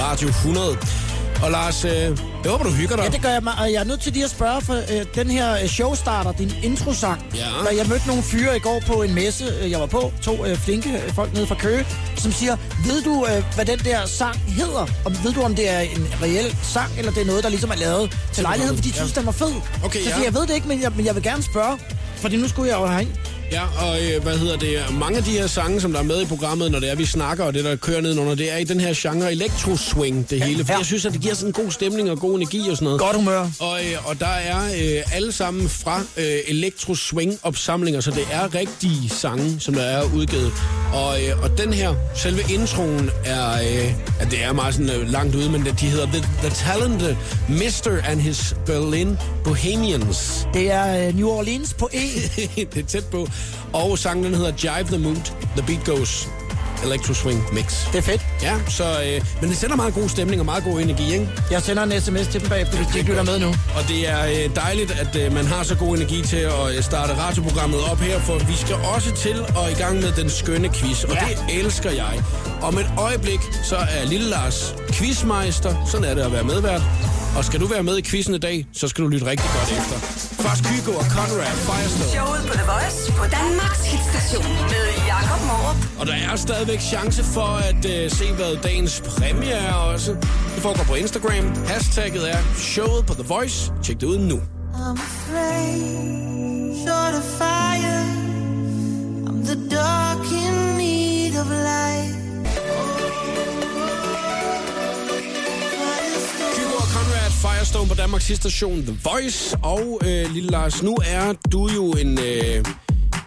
Radio 100. Og Lars, øh, jeg håber, du hygger dig. Ja, det gør jeg, mig, og jeg er nødt til lige at spørge, for øh, den her øh, showstarter, din introsang, Ja. når jeg mødte nogle fyre i går på en messe, øh, jeg var på, to øh, flinke øh, folk nede fra Køge, som siger, ved du, øh, hvad den der sang hedder? Og ved du, om det er en reel sang, eller det er noget, der ligesom er lavet til lejligheden, fordi de Ja. synes, den var fed? Okay, så ja. jeg ved det ikke, men jeg, men jeg vil gerne spørge, fordi nu skulle jeg jo herind. Ja, og øh, hvad hedder det? Mange af de her sange, som der er med i programmet, når det er, vi snakker, og det, der kører nedenunder, det er i den her genre electro-swing, det hele. For Ja. jeg synes, at det giver sådan en god stemning og god energi og sådan noget. Godt humør. Og, øh, og der er øh, alle sammen fra øh, electro-swing-opsamlinger, så det er rigtige sange, som der er udgivet. Og, øh, og den her, selve introen er, øh, at det er meget sådan øh, langt ude, men det, de hedder The, The Talented Mr. and His Berlin Bohemians. Det er øh, New Orleans på E. det er tæt på. Og sangen den hedder Jive the Mood, The Beat Goes, Electro Swing Mix. Det er fedt. Ja, så, øh, men det sender meget god stemning og meget god energi, ikke? Jeg sender en sms til dem bagefter, hvis de ikke lytter med nu. Og det er øh, dejligt, at øh, man har så god energi til at øh, starte radioprogrammet op her, for vi skal også til at i gang med den skønne quiz, og Ja. det elsker jeg. Om et øjeblik, så er Lille Lars quizmeister, sådan er det at være medvært. Og skal du være med i quizzen i dag, så skal du lytte rigtig godt efter. Først Kygo og Conrad Firestone. Showet på The Voice på Danmarks hitstation med Jakob Morup. Og der er stadigvæk chance for at øh, se, hvad dagens præmie er også. Det foregår på Instagram. Hashtagget er showet på The Voice. Tjek det ud nu. I'm afraid, short of fire. I'm the dark in need of light. Firestone på Danmarks station The Voice. Og øh, lille Lars, nu er du jo en, øh,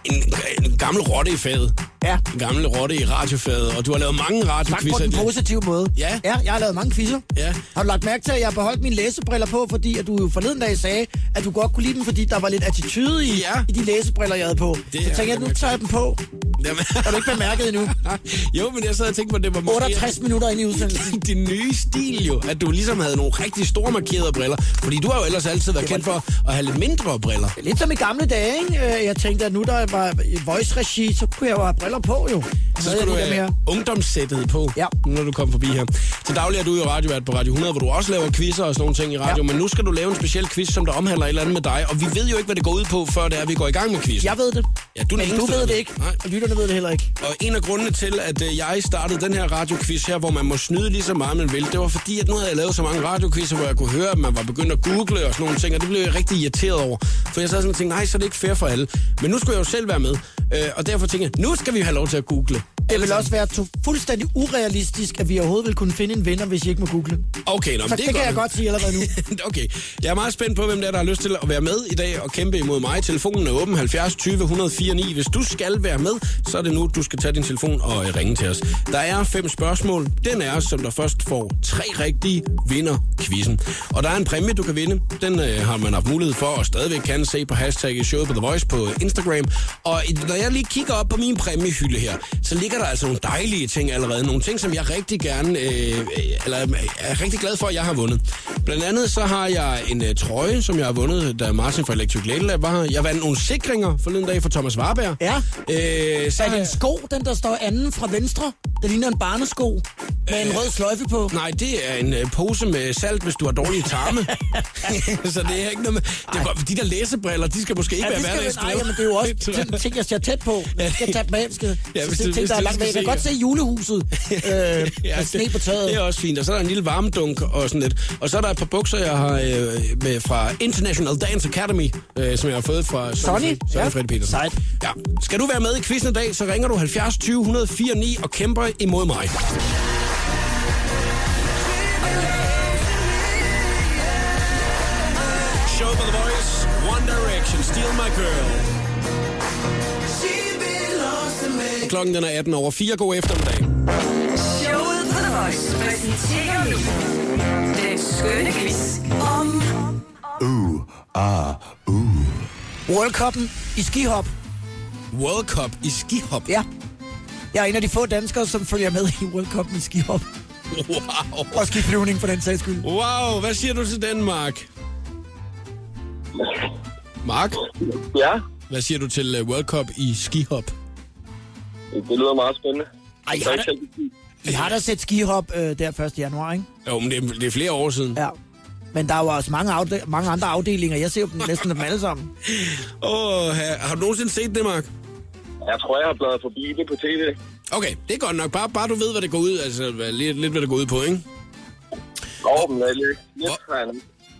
en, en gammel rotte i faget. Ja. En gammel rotte i radiofaget, og du har lavet mange Tak på den positive måde. Ja. ja. jeg har lavet mange quizzer. Ja. Har du lagt mærke til, at jeg har beholdt mine læsebriller på, fordi at du jo forleden dag sagde, at du godt kunne lide dem, fordi der var lidt attitude i, Ja. i de læsebriller, jeg havde på. Det så tænkte jeg, nu tager jeg dem på. Jamen. Har du ikke bemærket endnu? jo, men jeg sad og tænkte på, at det var måske... 68 minutter ind i udsendelsen. din nye stil jo, at du ligesom havde nogle rigtig store markerede briller. Fordi du har jo ellers altid været kendt for at have lidt mindre briller. Lidt som i gamle dage, ikke? Øh, Jeg tænkte, at nu der var voice-regi, så kunne jeg jo have briller på, jo. Så skal du have ungdomssættet på, Ja. når du kommer forbi her. Til daglig er du jo radiovært på Radio 100, hvor du også laver quizzer og sådan nogle ting i radio, Ja. men nu skal du lave en speciel quiz, som der omhandler et eller andet med dig, og vi ved jo ikke, hvad det går ud på, før det er, vi går i gang med quizzen. Jeg ved det, Ja, du men du ved det ikke, Nej. og lytterne ved det heller ikke. Og en af grundene til, at øh, jeg startede den her radioquiz her, hvor man må snyde lige så meget, man vil, det var fordi, at nu havde jeg lavet så mange radioquizzer, hvor jeg kunne høre, at man var begyndt at google og sådan nogle ting, og det blev jeg rigtig irriteret over. For jeg sad sådan og tænkte, nej, så er det ikke fair for alle. Men nu skulle jeg jo selv være med, øh, og derfor tænkte jeg, nu skal vi have lov til at google. Det vil også være to fuldstændig urealistisk, at vi overhovedet vil kunne finde en vinder, hvis I ikke må google. Okay, nå, men Så det, det, kan jeg godt. sige allerede nu. okay, jeg er meget spændt på, hvem der, er, der har lyst til at være med i dag og kæmpe imod mig. Telefonen er åben 70 20 104 9. Hvis du skal være med, så er det nu, du skal tage din telefon og øh, ringe til os. Der er fem spørgsmål. Den er, som der først får tre rigtige, vinder quizzen. Og der er en præmie, du kan vinde. Den øh, har man haft mulighed for, og stadigvæk kan se på hashtag showet på The Voice på Instagram. Og når jeg lige kigger op på min præmiehylde her, så ligger der altså nogle dejlige ting allerede. Nogle ting, som jeg rigtig gerne, øh, øh, eller er rigtig glad for, at jeg har vundet. Blandt andet så har jeg en øh, trøje, som jeg har vundet, da Martin fra Electric Lady Lab var her. Jeg vandt nogle sikringer forleden dag fra Thomas Warberg. Ja. Øh, så Er det en sko, den der står anden fra venstre? Det ligner en barnesko med en rød sløjfe på. Nej, det er en øh, pose med salt, hvis du har dårlige tarme. så det er ikke noget med... Det godt, de der læsebriller, de skal måske ikke Ja, være hverdagsskrevet. nej, men det er jo også ting, jeg ser tæt på. Jeg skal tage dem af. Skal, Ja, hvis hvis du- ting, hvis der er du langt væk. Jeg kan godt ja. se julehuset øh, med sne på taget. Det er også fint. Og så er der en lille varmedunk og sådan lidt. Og så er der et par bukser, jeg har øh, med fra International Dance Academy, øh, som jeg har fået fra Sonny? Sonny Ja. Petersen. Sejt. Ja. Skal du være med i quizzen i dag, så ringer du 70 20 104 9 og kæmper imod mig. Show for the voice, One Direction, Steal My Girl. Klokken den er 18 over 4. God eftermiddag. Showet på The Voice præsenterer nu den skønne quiz om World Cup'en i skihop. World Cup i skihop. Ja. Jeg er en af de få danskere, som følger med i World Cup'en i skihop. Wow. Og skiflyvning for den sags skyld. Wow, hvad siger du til den, Mark? Mark, Ja, hvad siger du til øh, World Cup i skihop? Det lyder meget spændende. Ej, Jeg har da, vi har da set skihop øh, der 1. januar, ikke? Jo, men det er, det er flere år siden. Ja. Men der er jo også mange, afde- mange andre afdelinger. Jeg ser jo dem næsten dem alle sammen. Åh, oh, har du nogensinde set det, Mark? Jeg tror, jeg har bladet forbi det på tv. Okay, det er godt nok. Bare, bare du ved, hvad det går ud, altså hvad- lidt, lidt hvad det går ud på, ikke? Nå, men jeg er lidt, lidt Hvor-.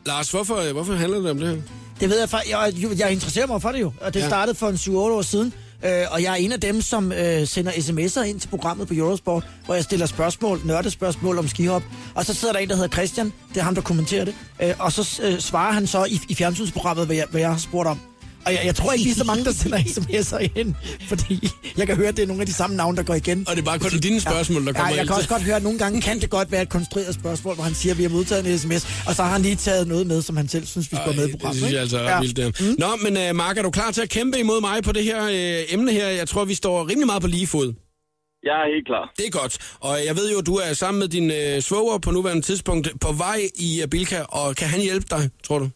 Lars, hvorfor, hvorfor handler det om det her? Det ved jeg faktisk. Jeg, jeg interesserer mig for det jo. Og det Ja. startede for en 7-8 år siden. Øh, og jeg er en af dem, som øh, sender sms'er ind til programmet på Eurosport, hvor jeg stiller spørgsmål, nørdespørgsmål om skihop. Og så sidder der en, der hedder Christian, det er ham, der kommenterer det. Øh, og så øh, svarer han så i, i fjernsynsprogrammet, hvad jeg, hvad jeg har spurgt om. Og jeg, jeg tror ikke, de er så mange, der sender sms'er ind, fordi jeg kan høre, at det er nogle af de samme navne, der går igen. Og det er bare kun dine spørgsmål, der kommer ja, jeg ind kan også godt høre, at nogle gange kan det godt være et konstrueret spørgsmål, hvor han siger, at vi har modtaget en sms, og så har han lige taget noget med, som han selv synes, vi skal med i det programmet. synes jeg altså er ret vildt, det her. Nå, men uh, Mark, er du klar til at kæmpe imod mig på det her uh, emne her? Jeg tror, vi står rimelig meget på lige fod. Jeg er helt klar. Det er godt. Og jeg ved jo, at du er sammen med din uh, svoger på nuværende tidspunkt på vej i uh, Bilka, og kan han hjælpe dig, tror du?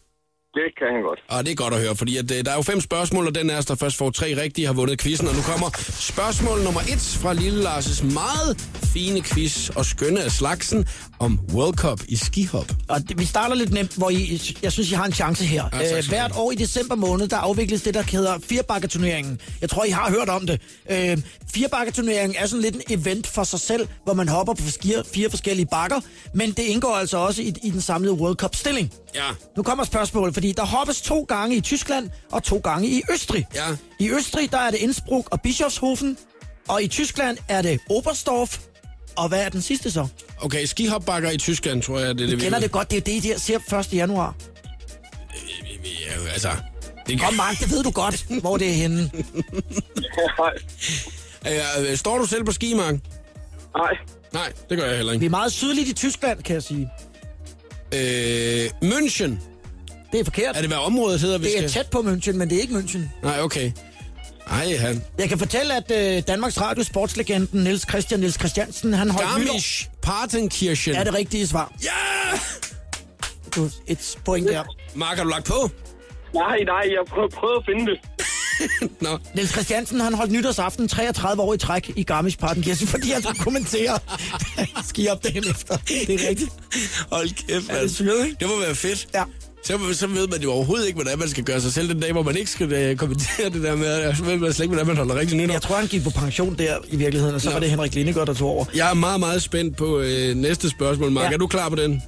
Det kan han godt. Og det er godt at høre, fordi at, øh, der er jo fem spørgsmål, og den er, der først får tre rigtige, har vundet quizzen. Og nu kommer spørgsmål nummer et fra Lille Lars' meget fine quiz og skønne af slagsen om World Cup i skihop. Og det, vi starter lidt nemt, hvor I, jeg synes, I har en chance her. Ja, tak skal øh, hvert år i december måned, der afvikles det, der hedder Firebakketurneringen. Jeg tror, I har hørt om det. Øh, Firebakketurneringen er sådan lidt en event for sig selv, hvor man hopper på fire, fire forskellige bakker, men det indgår altså også i, i den samlede World Cup-stilling. Ja. Nu kommer spørgsmålet, fordi der hoppes to gange i Tyskland og to gange i Østrig. Ja. I Østrig, der er det Innsbruck og Bischofshofen, og i Tyskland er det Oberstdorf. Og hvad er den sidste så? Okay, skihopbakker i Tyskland, tror jeg, det er det, kender det godt, det er det, jeg ser 1. januar. Ja, altså... Det Kom, Mark, det ved du godt, hvor det er henne. Nej. Øh, står du selv på ski, Mark? Nej. Nej, det gør jeg heller Vi ikke. er meget sydligt i Tyskland, kan jeg sige. Øh, München. Det er forkert. Er det, hvad området hedder, vi Det er skal... tæt på München, men det er ikke München. Nej, okay. Ej, han... Jeg kan fortælle, at øh, Danmarks Radio sportslegenden Niels Christian Niels Christiansen, han holdt nytår. Garmisch Partenkirchen. er det rigtige svar. Ja! Du, et point der. Mark, har du lagt på? Nej, nej, jeg prøver, prøver at finde det. Nå, Niels Christiansen, han holdt nytårsaften 33 år i træk i Garmisch-Partenkirchen, fordi han skulle kommentere skiopdagen efter. Det er rigtigt. hold kæft, det mand. syret, ikke? Det må være fedt. Ja. Så, så ved man jo overhovedet ikke, hvordan man skal gøre sig selv den dag, hvor man ikke skal uh, kommentere det der med, og så ved man slet ikke, hvordan man holder rigtig nytår. Jeg tror, han gik på pension der i virkeligheden, og så Nå. var det Henrik Lindegaard, der tog over. Jeg er meget, meget spændt på øh, næste spørgsmål, Mark. Ja. Er du klar på den?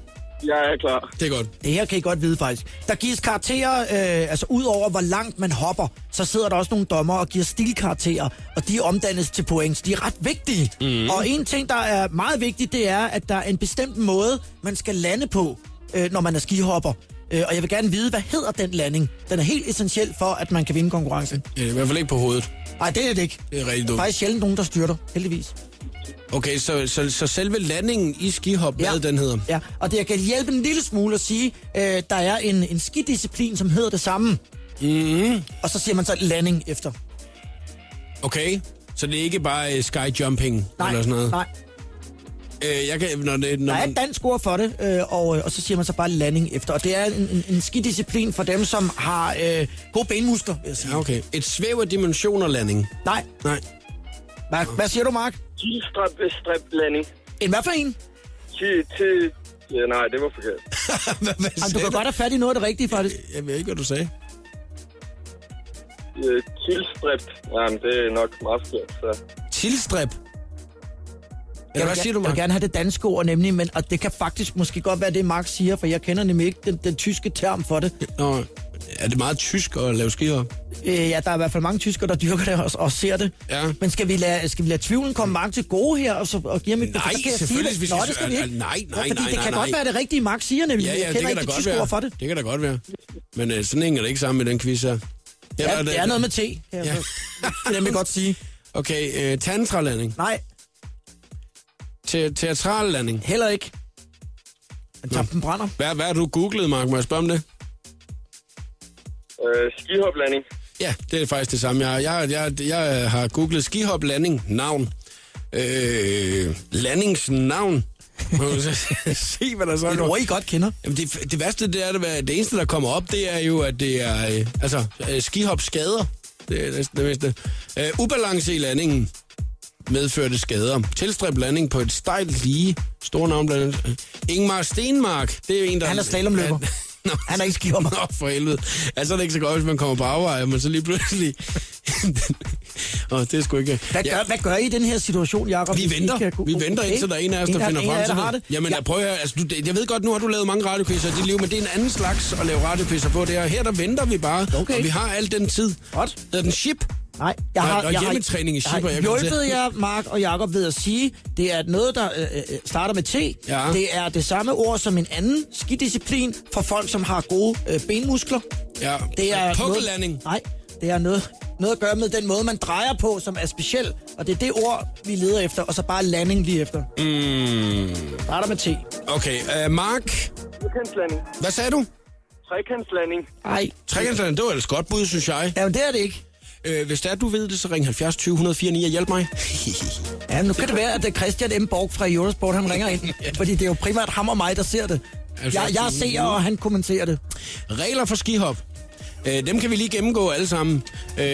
Jeg er klar. Det er godt. Det her kan I godt vide faktisk. Der gives karakterer, øh, altså ud over hvor langt man hopper, så sidder der også nogle dommer og giver stilkarakterer, og de omdannes til points. De er ret vigtige. Mm. Og en ting, der er meget vigtigt, det er, at der er en bestemt måde, man skal lande på, øh, når man er skihopper. Øh, og jeg vil gerne vide, hvad hedder den landing? Den er helt essentiel for, at man kan vinde konkurrencen. Ja, I hvert fald ikke på hovedet. Nej, det er det ikke. Det er rigtig Der er dumt. faktisk sjældent nogen, der styrter, heldigvis. Okay, så, så, så selve landingen i skihop, ja. hvad den hedder? Ja, og det kan hjælpe en lille smule at sige, øh, der er en, en skidisciplin, som hedder det samme. Mm-hmm. Og så siger man så landing efter. Okay, så det er ikke bare uh, skyjumping Nej, eller sådan noget? nej. Øh, jeg kan, når det, når Der er et dansk ord for det, øh, og, øh, og så siger man så bare landing efter. Og det er en, en, en skidisciplin for dem, som har øh, gode benmuskler, vil jeg sige. ja, okay. Et svæv af dimensioner landing. Nej, Nej. hvad, hvad siger du, Mark? Tilstrøb, stræb landing. En hvad for en? Til, til... Ja, nej, det var forkert. hvad, hvad Jamen, du kan godt have fat i noget af det rigtige, faktisk. Jeg ved ikke, hvad du sagde. Øh, tilstræbt. Jamen, det er nok meget forkert, så... Jeg Eller vil, hvad siger du, jeg vil gerne have det danske ord, nemlig, men og det kan faktisk måske godt være det, Mark siger, for jeg kender nemlig ikke den, den tyske term for det. Nå, er det meget tysk at lave skihop? Øh, ja, der er i hvert fald mange tyskere, der dyrker det og, og ser det. Ja. Men skal vi, lade, skal vi lade tvivlen komme Mark til gode her, og, så, og give ham et... Nej, så kan jeg sige selvfølgelig, det. hvis Nå, vi det skal vi skal- ikke. nej, nej, ja, fordi nej, det kan nej, godt nej. være det rigtige, Mark siger, nemlig. Ja, ja, jeg det kender kan ikke det godt tyske være. ord for det. Det kan da godt være. Men øh, sådan hænger det ikke sammen med den quiz her. Ja, det er noget med te, kan jeg Ja. det nemlig godt sige. Okay, øh, tantralanding. Nej, Te- teatral landing. heller ikke. Men tampen brænder. Hvad, hvad har du googlet, Mark? Må jeg spørge om det? Øh, skihoplanding. Ja, det er faktisk det samme. Jeg, jeg, jeg, jeg har googlet skihop landing navn. Øh, landingsnavn. Se, hvad der så Det er et ord, I godt kender. Jamen det, det værste, det er, det, det eneste, der kommer op, det er jo, at det er øh, altså, øh, skihop skader. Det er næsten det bedste. Øh, ubalance i landingen medførte skader. Tilstræbt landing på et stejlt lige. Store navn blandt andet. Øh, Ingmar Stenmark. Det er jo en, der... Han er slalomløber. Nå, Han er ikke skihopper. Nå, for helvede. Altså, er det ikke så godt, hvis man kommer på afveje, men så lige pludselig... Åh, det er sgu ikke... Hvad gør, hvad gør I i den her situation, Jacob? Vi venter. kan Vi venter Okay. indtil der er en af os, En der af- finder en frem til har det. Jamen, Ja. jeg prøver. Altså, du, jeg ved godt, nu har du lavet mange radioquizzer i dit liv, men det er en anden slags at lave radioquizzer på. Det er, her der venter vi bare, Okay. og vi har al den tid. Godt. Er den ship. Nej, jeg har, og jeg har, hjemmetræning i jeg shipper, har jeg kan hjulpet se. jer, Mark og Jakob, ved at sige, det er noget, der øh, øh, starter med T. Ja. Det er det samme ord som en anden skidisciplin for folk, som har gode øh, benmuskler. Ja. Det er Pukkellanding. Noget, nej, det er noget, noget at gøre med den måde, man drejer på, som er speciel. Og det er det ord, vi leder efter, og så bare landing lige efter. Mm, Starter med T. okay, uh, Mark. Trekantslanding. Hvad sagde du? Trekantslanding. Nej, Trekantslanding, det var ellers godt bud, synes jeg. jamen det er det ikke. Øh, hvis det er, du ved det, så ring 70 20 104 9 og hjælp mig. Ja, nu kan det være, at det er Christian M. Borg fra Eurosport, han ringer ind. Fordi det er jo primært ham og mig, der ser det. Jeg, jeg ser, og han kommenterer det. Regler for skihop. Øh, dem kan vi lige gennemgå alle sammen. Øh,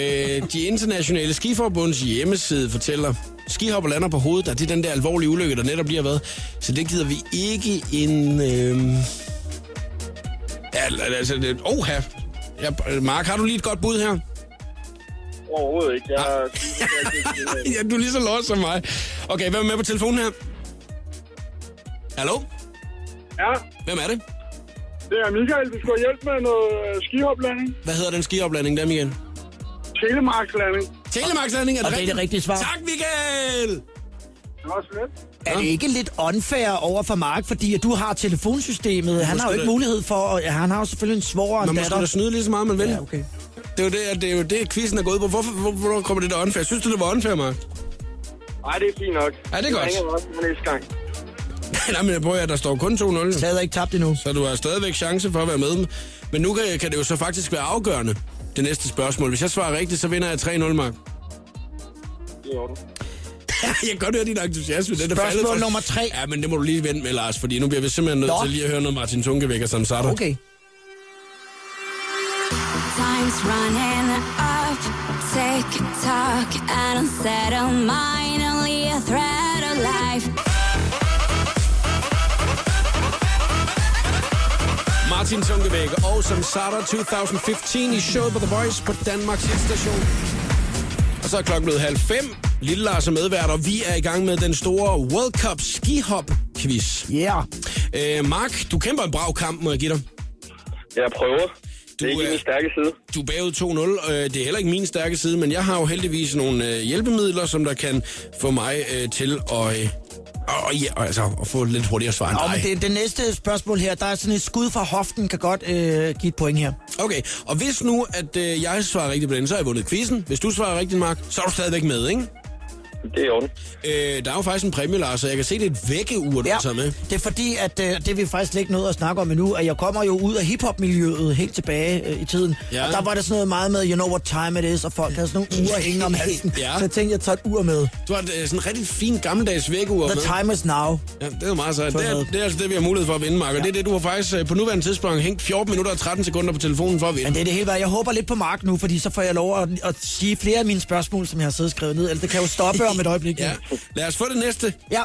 de internationale skiforbunds hjemmeside fortæller, skihopper lander på hovedet, og det er den der alvorlige ulykke, der netop lige har været. Så det gider vi ikke en... Øh... Ja, altså. Oha! Ja, Mark, har du lige et godt bud her? Overhovedet ikke. Jeg, ja, du er lige så lost som mig. Okay, hvem er med på telefonen her? Hallo? ja, Hvem er det? det er Michael. Vi skal hjælpe med noget øh, skihoplanding. Hvad hedder den skioplanding der, Michael? Telemarkslanding. Telemarkslanding, er det Og det er rigtigt? det rigtige svar. Tak, Michael! Det var slet. Er det ikke lidt unfair over for Mark, fordi at du har telefonsystemet? Han har jo ikke det. mulighed for... at- Ja, han har jo selvfølgelig en svor og en Man må da datter. snyde lige så meget, man vil. Ja, okay. Det er jo det, det, er jo det quizzen er gået på. Hvorfor, hvor, hvornår kommer det der unfair? Synes du, det var unfair, Mark? Nej, det er fint nok. Ja, det er godt. Jeg ringer også næste gang. Nej, men jeg prøver, at der står kun 2-0. Slaget er ikke tabt endnu. Så du har stadigvæk chance for at være med. Men nu kan, kan det jo så faktisk være afgørende, det næste spørgsmål. Hvis jeg svarer rigtigt, så vinder jeg 3-0, Mark. Det er orden. jeg kan godt høre din entusiasme. Den er Spørgsmål faldet fra- nummer tre. Ja, men det må du lige vente med, Lars, fordi nu bliver vi simpelthen nødt Nå. til lige at høre noget Martin Tunkevæk og Samsata. Okay. Time's running up, take a talk, and unsettle mind. Only a threat of life. Martin Sunkevæg og Samsara 2015 i showet på The Voice på Danmarks station. Og så er klokken blevet halv fem. Lille Lars er medvært, og vi er i gang med den store World Cup skihop-quiz. Yeah. Øh, Mark, du kæmper en brav kamp, må jeg give dig. Jeg prøver. Det er ikke min stærke side. Du er bagud 2-0. Øh, det er heller ikke min stærke side, men jeg har jo heldigvis nogle øh, hjælpemidler, som der kan få mig øh, til at, øh, og, ja, altså, at få lidt hurtigere svar end dig. men det, det næste spørgsmål her, der er sådan et skud fra hoften, kan godt øh, give et point her. Okay, og hvis nu, at øh, jeg svarer rigtigt på den, så har jeg vundet quizzen. Hvis du svarer rigtigt, Mark, så er du stadigvæk med, ikke? Det er orden. Øh, der er jo faktisk en præmie, Lars, så jeg kan se, det er et vækkeur, du Ja, har taget med. det er fordi, at øh, det er vi faktisk ikke noget at snakke om endnu, at jeg kommer jo ud af hiphop-miljøet helt tilbage øh, i tiden. Ja. Og der var der sådan noget meget med, you know what time it is, og folk havde sådan nogle uger hængende om halsen. Ja. Så jeg tænkte, jeg tager et ur med. Du har et, øh, sådan en rigtig fin gammeldags vækkeur The med. time is now. Ja, det er jo meget sejt. Det er, Sådan det er altså det, vi har mulighed for at vinde, Mark. Og det er det, du har faktisk øh, på nuværende tidspunkt hængt 14 minutter og 13 sekunder på telefonen for at vinde. Men det er det hele værd. Jeg håber lidt på Mark nu, fordi så får jeg lov at, at sige flere af mine spørgsmål, som jeg har siddet og skrevet ned. Eller det kan jo stoppe om et øjeblik. Ja, lad os få det næste. Ja,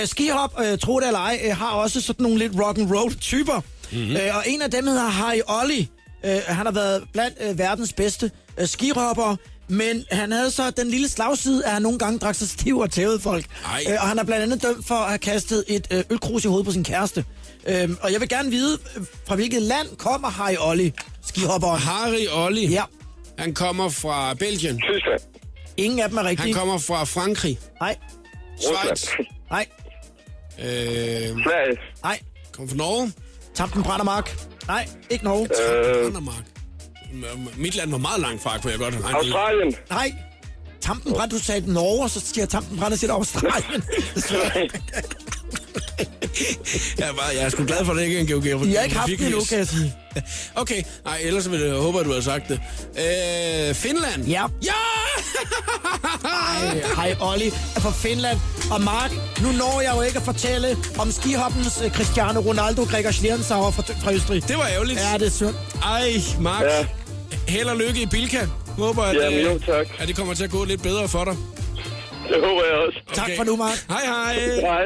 øh, skihop, øh, tro det eller ej, øh, har også sådan nogle lidt rock and roll typer. Mhm. Mm-hmm. Øh, og en af dem hedder Harry Olli. Øh, han har været blandt øh, verdens bedste øh, skihopper. Men han havde så den lille slagside, at han nogle gange drak sig stiv og tævede folk. Ej. Øh, og han er blandt andet dømt for at have kastet et øh, ølkrus i hovedet på sin kæreste. Øh, og jeg vil gerne vide, øh, fra hvilket land kommer Harry Olli, skihopperen? Harry Olli. Ja, Han kommer fra Belgien. Tyskland. Ingen af dem er Han rigtige. kommer fra Frankrig. Nej, Schweiz. Nej, Øh, Sverige. nej. kommer fra Norge. Tampen brænder mark. Nej, ikke Norge. Øh, Danmark. Mit land var meget langt fra, kunne jeg godt regne. Australien. Nej. Tampenbrand, du sagde Norge, og så siger jeg Tampenbrand og siger Australien. Jeg er, bare, jeg er sgu glad for, at det ikke er en geografi. Jeg har ikke haft det endnu, kan jeg sige. Okay, nej, ellers vil jeg håbe, at du har sagt det. Øh, Finland. Ja. Ja! Hej, hej Olli er fra Finland. Og Mark, nu når jeg jo ikke at fortælle om skihoppens uh, Cristiano Ronaldo Gregor Schlierenzauer fra, fra Østrig. Det var ærgerligt. Ja, det er synd. Ej, Mark. Ja. Held og lykke i Bilka. Håber, at, Jamen, øh, jo, tak. at det kommer til at gå lidt bedre for dig. Det håber jeg også. Tak for nu, Mark. Hej, hej. Hej.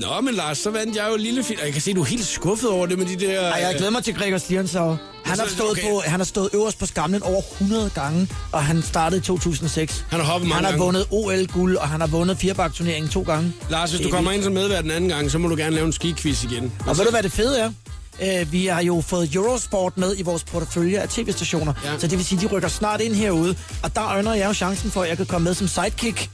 Nå, men Lars, så vandt jeg jo lille film. Jeg kan se, du er helt skuffet over det med de der... Ej, jeg glæder mig til Gregor Schlierenzauer. Han har, Altså, stået okay. på, han har stået øverst på skamlen over 100 gange, og han startede i 2006. Han har hoppet mange Han har gange. vundet OL-guld, og han har vundet firebakturneringen to gange. Lars, hvis du er kommer ind som medvært den anden gang, så må du gerne lave en skiquiz igen. Og ved du, hvad det fede er? Øh, vi har jo fået Eurosport med i vores portefølje af tv-stationer, ja. så det vil sige, at de rykker snart ind herude. Og der øjner jeg jo chancen for, at jeg kan komme med som sidekick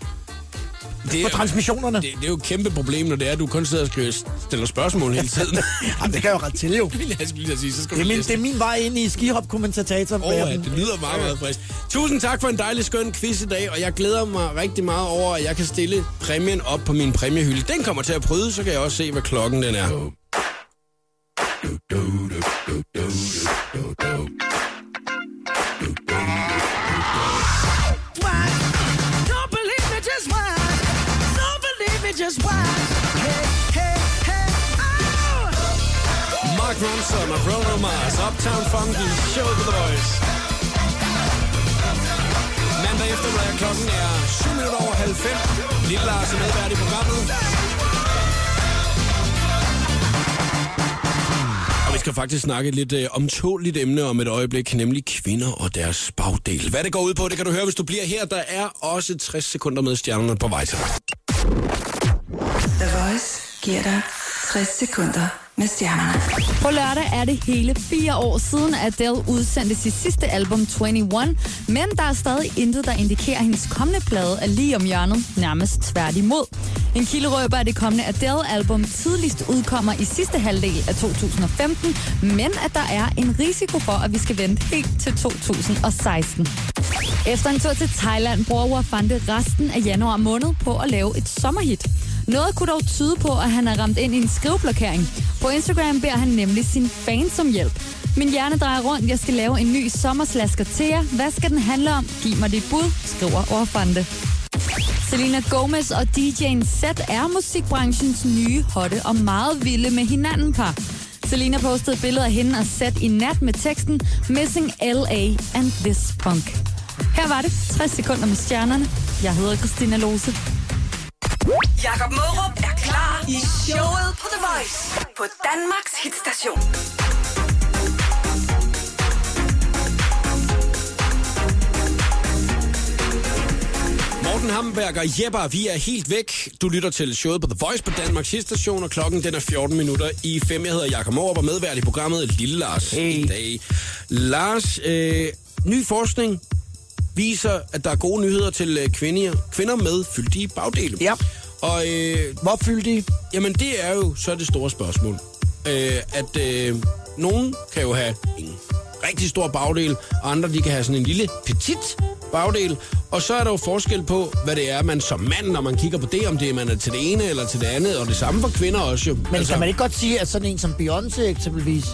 det på transmissionerne. Det, det er jo et kæmpe problem, når det er, at du kun sidder og skriver, stiller spørgsmål hele tiden. Jamen, det kan jeg jo ret til jo. vil jeg skulle lige sige, så skal Det er, min, det er min vej ind i skihop-kommentator. Åh, ja, det lyder meget, meget frisk. Tusind tak for en dejlig skøn quiz i dag, og jeg glæder mig rigtig meget over, at jeg kan stille præmien op på min præmiehylde. Den kommer til at bryde, så kan jeg også se, hvad klokken den er. Just watch. Hey, hey, hey, oh! Mark Ronson og Bruno Mars, Uptown Funky, show på The Voice. Mandag eftermiddag, klokken er 7 minutter over halv fem. Lille Lars er medvært i programmet. Og vi skal faktisk snakke et lidt øh, omtåligt emne om et øjeblik, nemlig kvinder og deres bagdel. Hvad det går ud på, det kan du høre, hvis du bliver her. Der er også 60 sekunder med stjernerne på vej til dig. The Voice giver dig 60 sekunder med stjernerne. På lørdag er det hele fire år siden, at Adele udsendte sit sidste album 21, men der er stadig intet, der indikerer, at hendes kommende plade er lige om hjørnet, nærmest tværtimod. En kilde røber, at det kommende Adele-album tidligst udkommer i sidste halvdel af 2015, men at der er en risiko for, at vi skal vente helt til 2016. Efter en tur til Thailand bruger Wafande resten af januar måned på at lave et sommerhit. Noget kunne dog tyde på, at han er ramt ind i en skriveblokering. På Instagram beder han nemlig sin fans om hjælp. Min hjerne drejer rundt, jeg skal lave en ny sommerslasker til jer. Hvad skal den handle om? Giv mig dit bud, skriver Orfante. Selena Gomez og DJ'en Set er musikbranchens nye, hotte og meget vilde med hinanden par. Selena postede billeder af hende og Z i nat med teksten Missing LA and this punk. Her var det 60 sekunder med stjernerne. Jeg hedder Christina Lose. Jakob Mørup er klar i showet på The Voice på Danmarks hitstation. Morten Hamberg og Jepper, vi er helt væk. Du lytter til showet på The Voice på Danmarks station, og klokken den er 14 minutter i 5. Jeg hedder Jakob Morup og medvært i programmet Lille Lars Hey. i dag. Lars, øh, ny forskning viser, at der er gode nyheder til øh, kvinder, kvinder med fyldige bagdele. Ja. Og øh, Hvor fyldige? Jamen, det er jo så det store spørgsmål. Øh, at øh, nogen kan jo have en rigtig stor bagdel, og andre de kan have sådan en lille petit bagdel. Og så er der jo forskel på, hvad det er, man som mand, når man kigger på det, om det er, man er til det ene eller til det andet, og det samme for kvinder også jo. Men altså, kan man ikke godt sige, at sådan en som Beyoncé eksempelvis,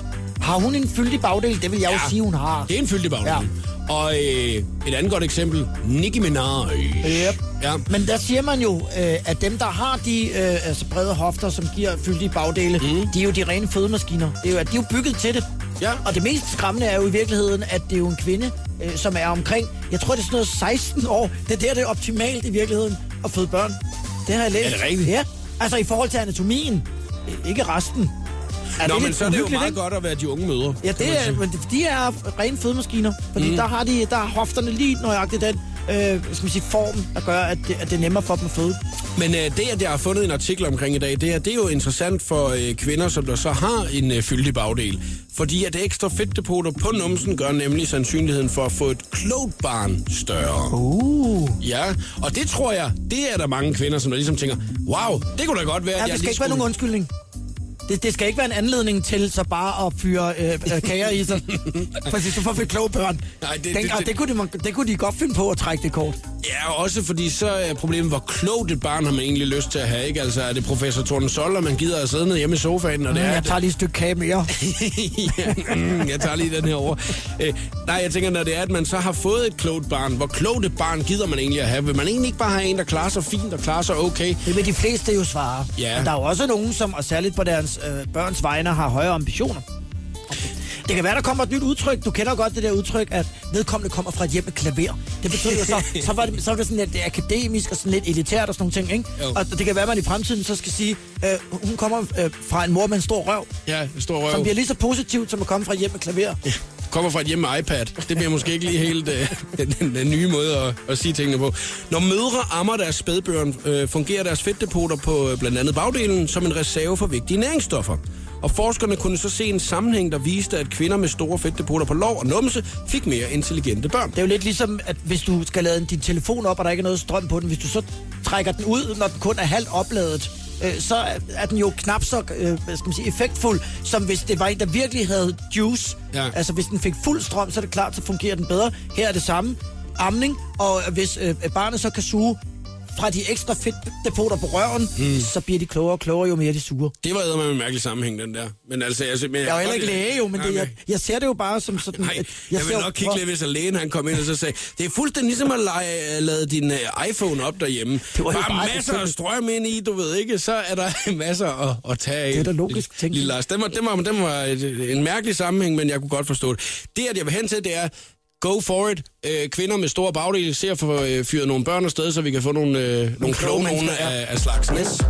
har hun en fyldig bagdel? Det vil jeg ja. jo sige, hun har. Det er en fyldig bagdel. Ja. Og øh, et andet godt eksempel, Nicki Minaj. Yep. Ja. Men der siger man jo, øh, at dem, der har de øh, altså brede hofter, som giver fyldige bagdele, mm. de er jo de rene fødemaskiner. Det er jo, at de er jo bygget til det. Ja. Og det mest skræmmende er jo i virkeligheden, at det er jo en kvinde, øh, som er omkring, jeg tror det er sådan noget 16 år. Det er der, det er optimalt i virkeligheden at føde børn. Det har jeg læst. Er det rigtigt? Ja. Altså i forhold til anatomien. Øh, Ikke resten. Er Nå, det men så er det jo meget ikke? godt at være de unge mødre. Ja, det er, men de- er rene fødemaskiner. Fordi mm. der, har de, der har hofterne lige nøjagtigt den øh, skal man sige, form, der gør, at det, at det er nemmere for dem at føde. Men øh, det, at jeg har fundet en artikel omkring i dag, det er, det er jo interessant for øh, kvinder, som der så har en øh, fyldig bagdel. Fordi at ekstra fedtdepoter på numsen gør nemlig sandsynligheden for at få et klogt barn større. Uh. Ja, og det tror jeg, det er der mange kvinder, som der ligesom tænker, wow, det kunne da godt være, Ja, at jeg det skal ikke være nogen undskyldning. Det, det skal ikke være en anledning til så bare at fyre øh, øh, kager i sig. Præcis, du får for kloge børn. Nej, det- Den, det- det- det, kunne de, det kunne de godt finde på at trække det kort. Ja, og også fordi så er problemet, hvor klogt et barn har man egentlig lyst til at have, ikke? Altså, er det professor Torben Soller, man gider at sidde nede hjemme i sofaen, og det Mm, er... jeg tager lige et stykke kage mere. ja, mm, jeg tager lige den her over. Øh, nej, jeg tænker, når det er, at man så har fået et klogt barn, hvor klogt et barn gider man egentlig at have? Vil man egentlig ikke bare have en, der klarer sig fint og klarer sig okay? Det vil de fleste jo svare. Ja. Men der er jo også nogen, som, og særligt på deres øh, børns vegne, har højere ambitioner. Det kan være, der kommer et nyt udtryk. Du kender godt det der udtryk, at vedkommende kommer fra et hjem med klaver. Det betyder jo så, så var det, så var det sådan lidt akademisk og sådan lidt elitært og sådan nogle ting, ikke? Jo. Og det kan være, at man i fremtiden så skal sige, øh, hun kommer øh, fra en mor med en stor røv, Ja, en stor som røv. bliver lige så positivt, som at komme fra et hjem med klaver. Kommer fra et hjem med iPad. Det bliver måske ikke lige helt øh, den, den, den nye måde at, at sige tingene på. Når mødre ammer deres spædbørn, øh, fungerer deres fedtdepoter på øh, blandt andet bagdelen som en reserve for vigtige næringsstoffer. Og forskerne kunne så se en sammenhæng, der viste, at kvinder med store fedtdepoter på lov og numse fik mere intelligente børn. Det er jo lidt ligesom, at hvis du skal lade din telefon op, og der ikke er noget strøm på den, hvis du så trækker den ud, når den kun er halvt opladet, øh, så er- den jo knap så øh, hvad skal man sige, effektfuld, som hvis det var en, der virkelig havde juice. Ja. Altså hvis den fik fuld strøm, så er det klart, så fungerer den bedre. Her er det samme. Amning, og hvis øh, barnet så kan suge fra de ekstra fedtdepoter på røven, mm. så bliver de klogere og klogere, jo mere de suger. Det var eddermame en mærkelig sammenhæng, den der. Men altså, jeg, men, Jeg er jo heller ikke læge, jo, men det, jeg, jeg ser det jo bare som sådan... Nej, jeg, jeg vil nok kigge lidt, hvis lægen han kom ind og så sagde, det er fuldstændig ligesom at lege, lade din uh, iPhone op derhjemme. Det var bare, bare masser af strøm ind i, du ved ikke, så er der masser at, at tage af. Det er da logisk tænkt. Lille Lars, det var, det var, det var en mærkelig sammenhæng, men jeg kunne godt forstå det. Det, at jeg vil hen til, det er, go for it. Øh, kvinder med store bagdele ser at få øh, fyret nogle børn afsted, så vi kan få nogle, øh, nogle kloge kloge nogle mennesker, ja. af, af slagsen. Yes.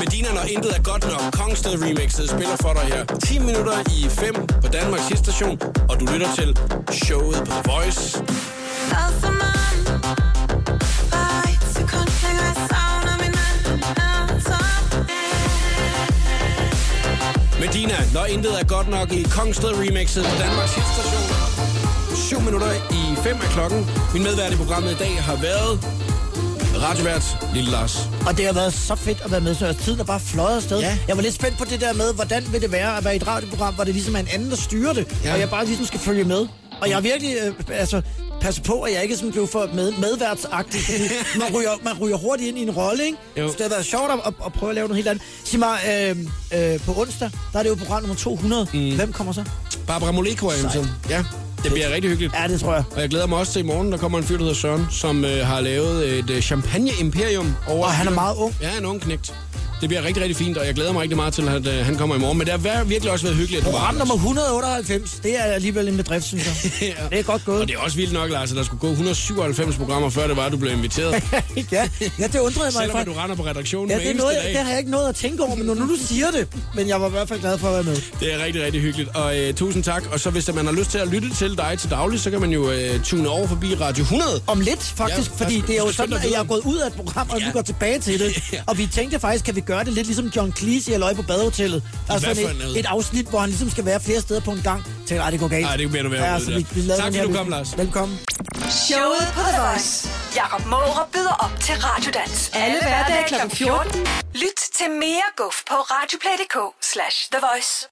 Medina, når intet er godt nok, Kongsted Remixet spiller for dig her. 10 minutter i 5 på Danmarks station, og du lytter til showet på The Voice. Lad for mig Bare et sekund længere Jeg savner min mand så Medina, når intet er godt nok i Kongsted Remixet på Danmarks hitstation. 7 minutter i 5 af klokken. Min medvært i programmet i dag har været radiovært Lille Lars. Og det har været så fedt at være med, så tiden er bare fløjet afsted. Ja. Jeg var lidt spændt på det der med, hvordan vil det være at være i et radioprogram, hvor det ligesom er en anden, der styrer det, Ja. og jeg bare ligesom skal følge med. Og jeg virkelig øh, altså, passet på, at jeg ikke sådan blev for med, medværtsagtig, fordi man ryger, man ryger hurtigt ind i en rolle, ikke? Jo. Så det har været sjovt at, at, prøve at lave noget helt andet. Sig mig, øh, øh, på onsdag, der er det jo program nummer 200. Mm. Hvem kommer så? Barbara Moleko er Ja, det bliver rigtig hyggeligt. Ja, det tror jeg. Og jeg glæder mig også til i morgen, der kommer en fyr, der hedder Søren, som øh, har lavet et øh, champagne-imperium over... Og han er meget ung. Ja, en ung knægt. Det bliver rigtig, rigtig fint, og jeg glæder mig rigtig meget til, at øh, han kommer i morgen. Men det har virkelig også været hyggeligt, at du Program nummer 198, det er alligevel en bedrift, synes jeg. Ja. Det er godt gået. Og det er også vildt nok, Lars, at der skulle gå 197 programmer, før det var, at du blev inviteret. ja, ja, det undrede mig Selvom for. at du render på redaktionen Ja, det, er noget, dag. det har jeg ikke noget at tænke over, men når nu du siger det, men jeg var i hvert fald glad for at være med. Det er rigtig, rigtig hyggeligt. Og øh, tusind tak. Og så hvis man har lyst til at lytte til dig til daglig, så kan man jo øh, tune over forbi Radio 100. Om lidt, faktisk, Ja, fordi det er jo sådan, at jeg er gået ud af et program, og Ja. vi går tilbage til det. Og vi tænkte faktisk, kan vi gøre det lidt ligesom John Cleese i Aløje på badehotellet. Der er sådan et, et afsnit, hvor han ligesom skal være flere steder på en gang. Tænker, ej, det går galt. Ej, det bliver du ved at ja, så der. vi, vi Tak, fordi du kom. Lars. Velkommen. Showet på The Voice. Jakob Måre byder op til Radiodans. Alle hverdage kl. 14. Lyt til mere guf på radioplay.dk slash The Voice.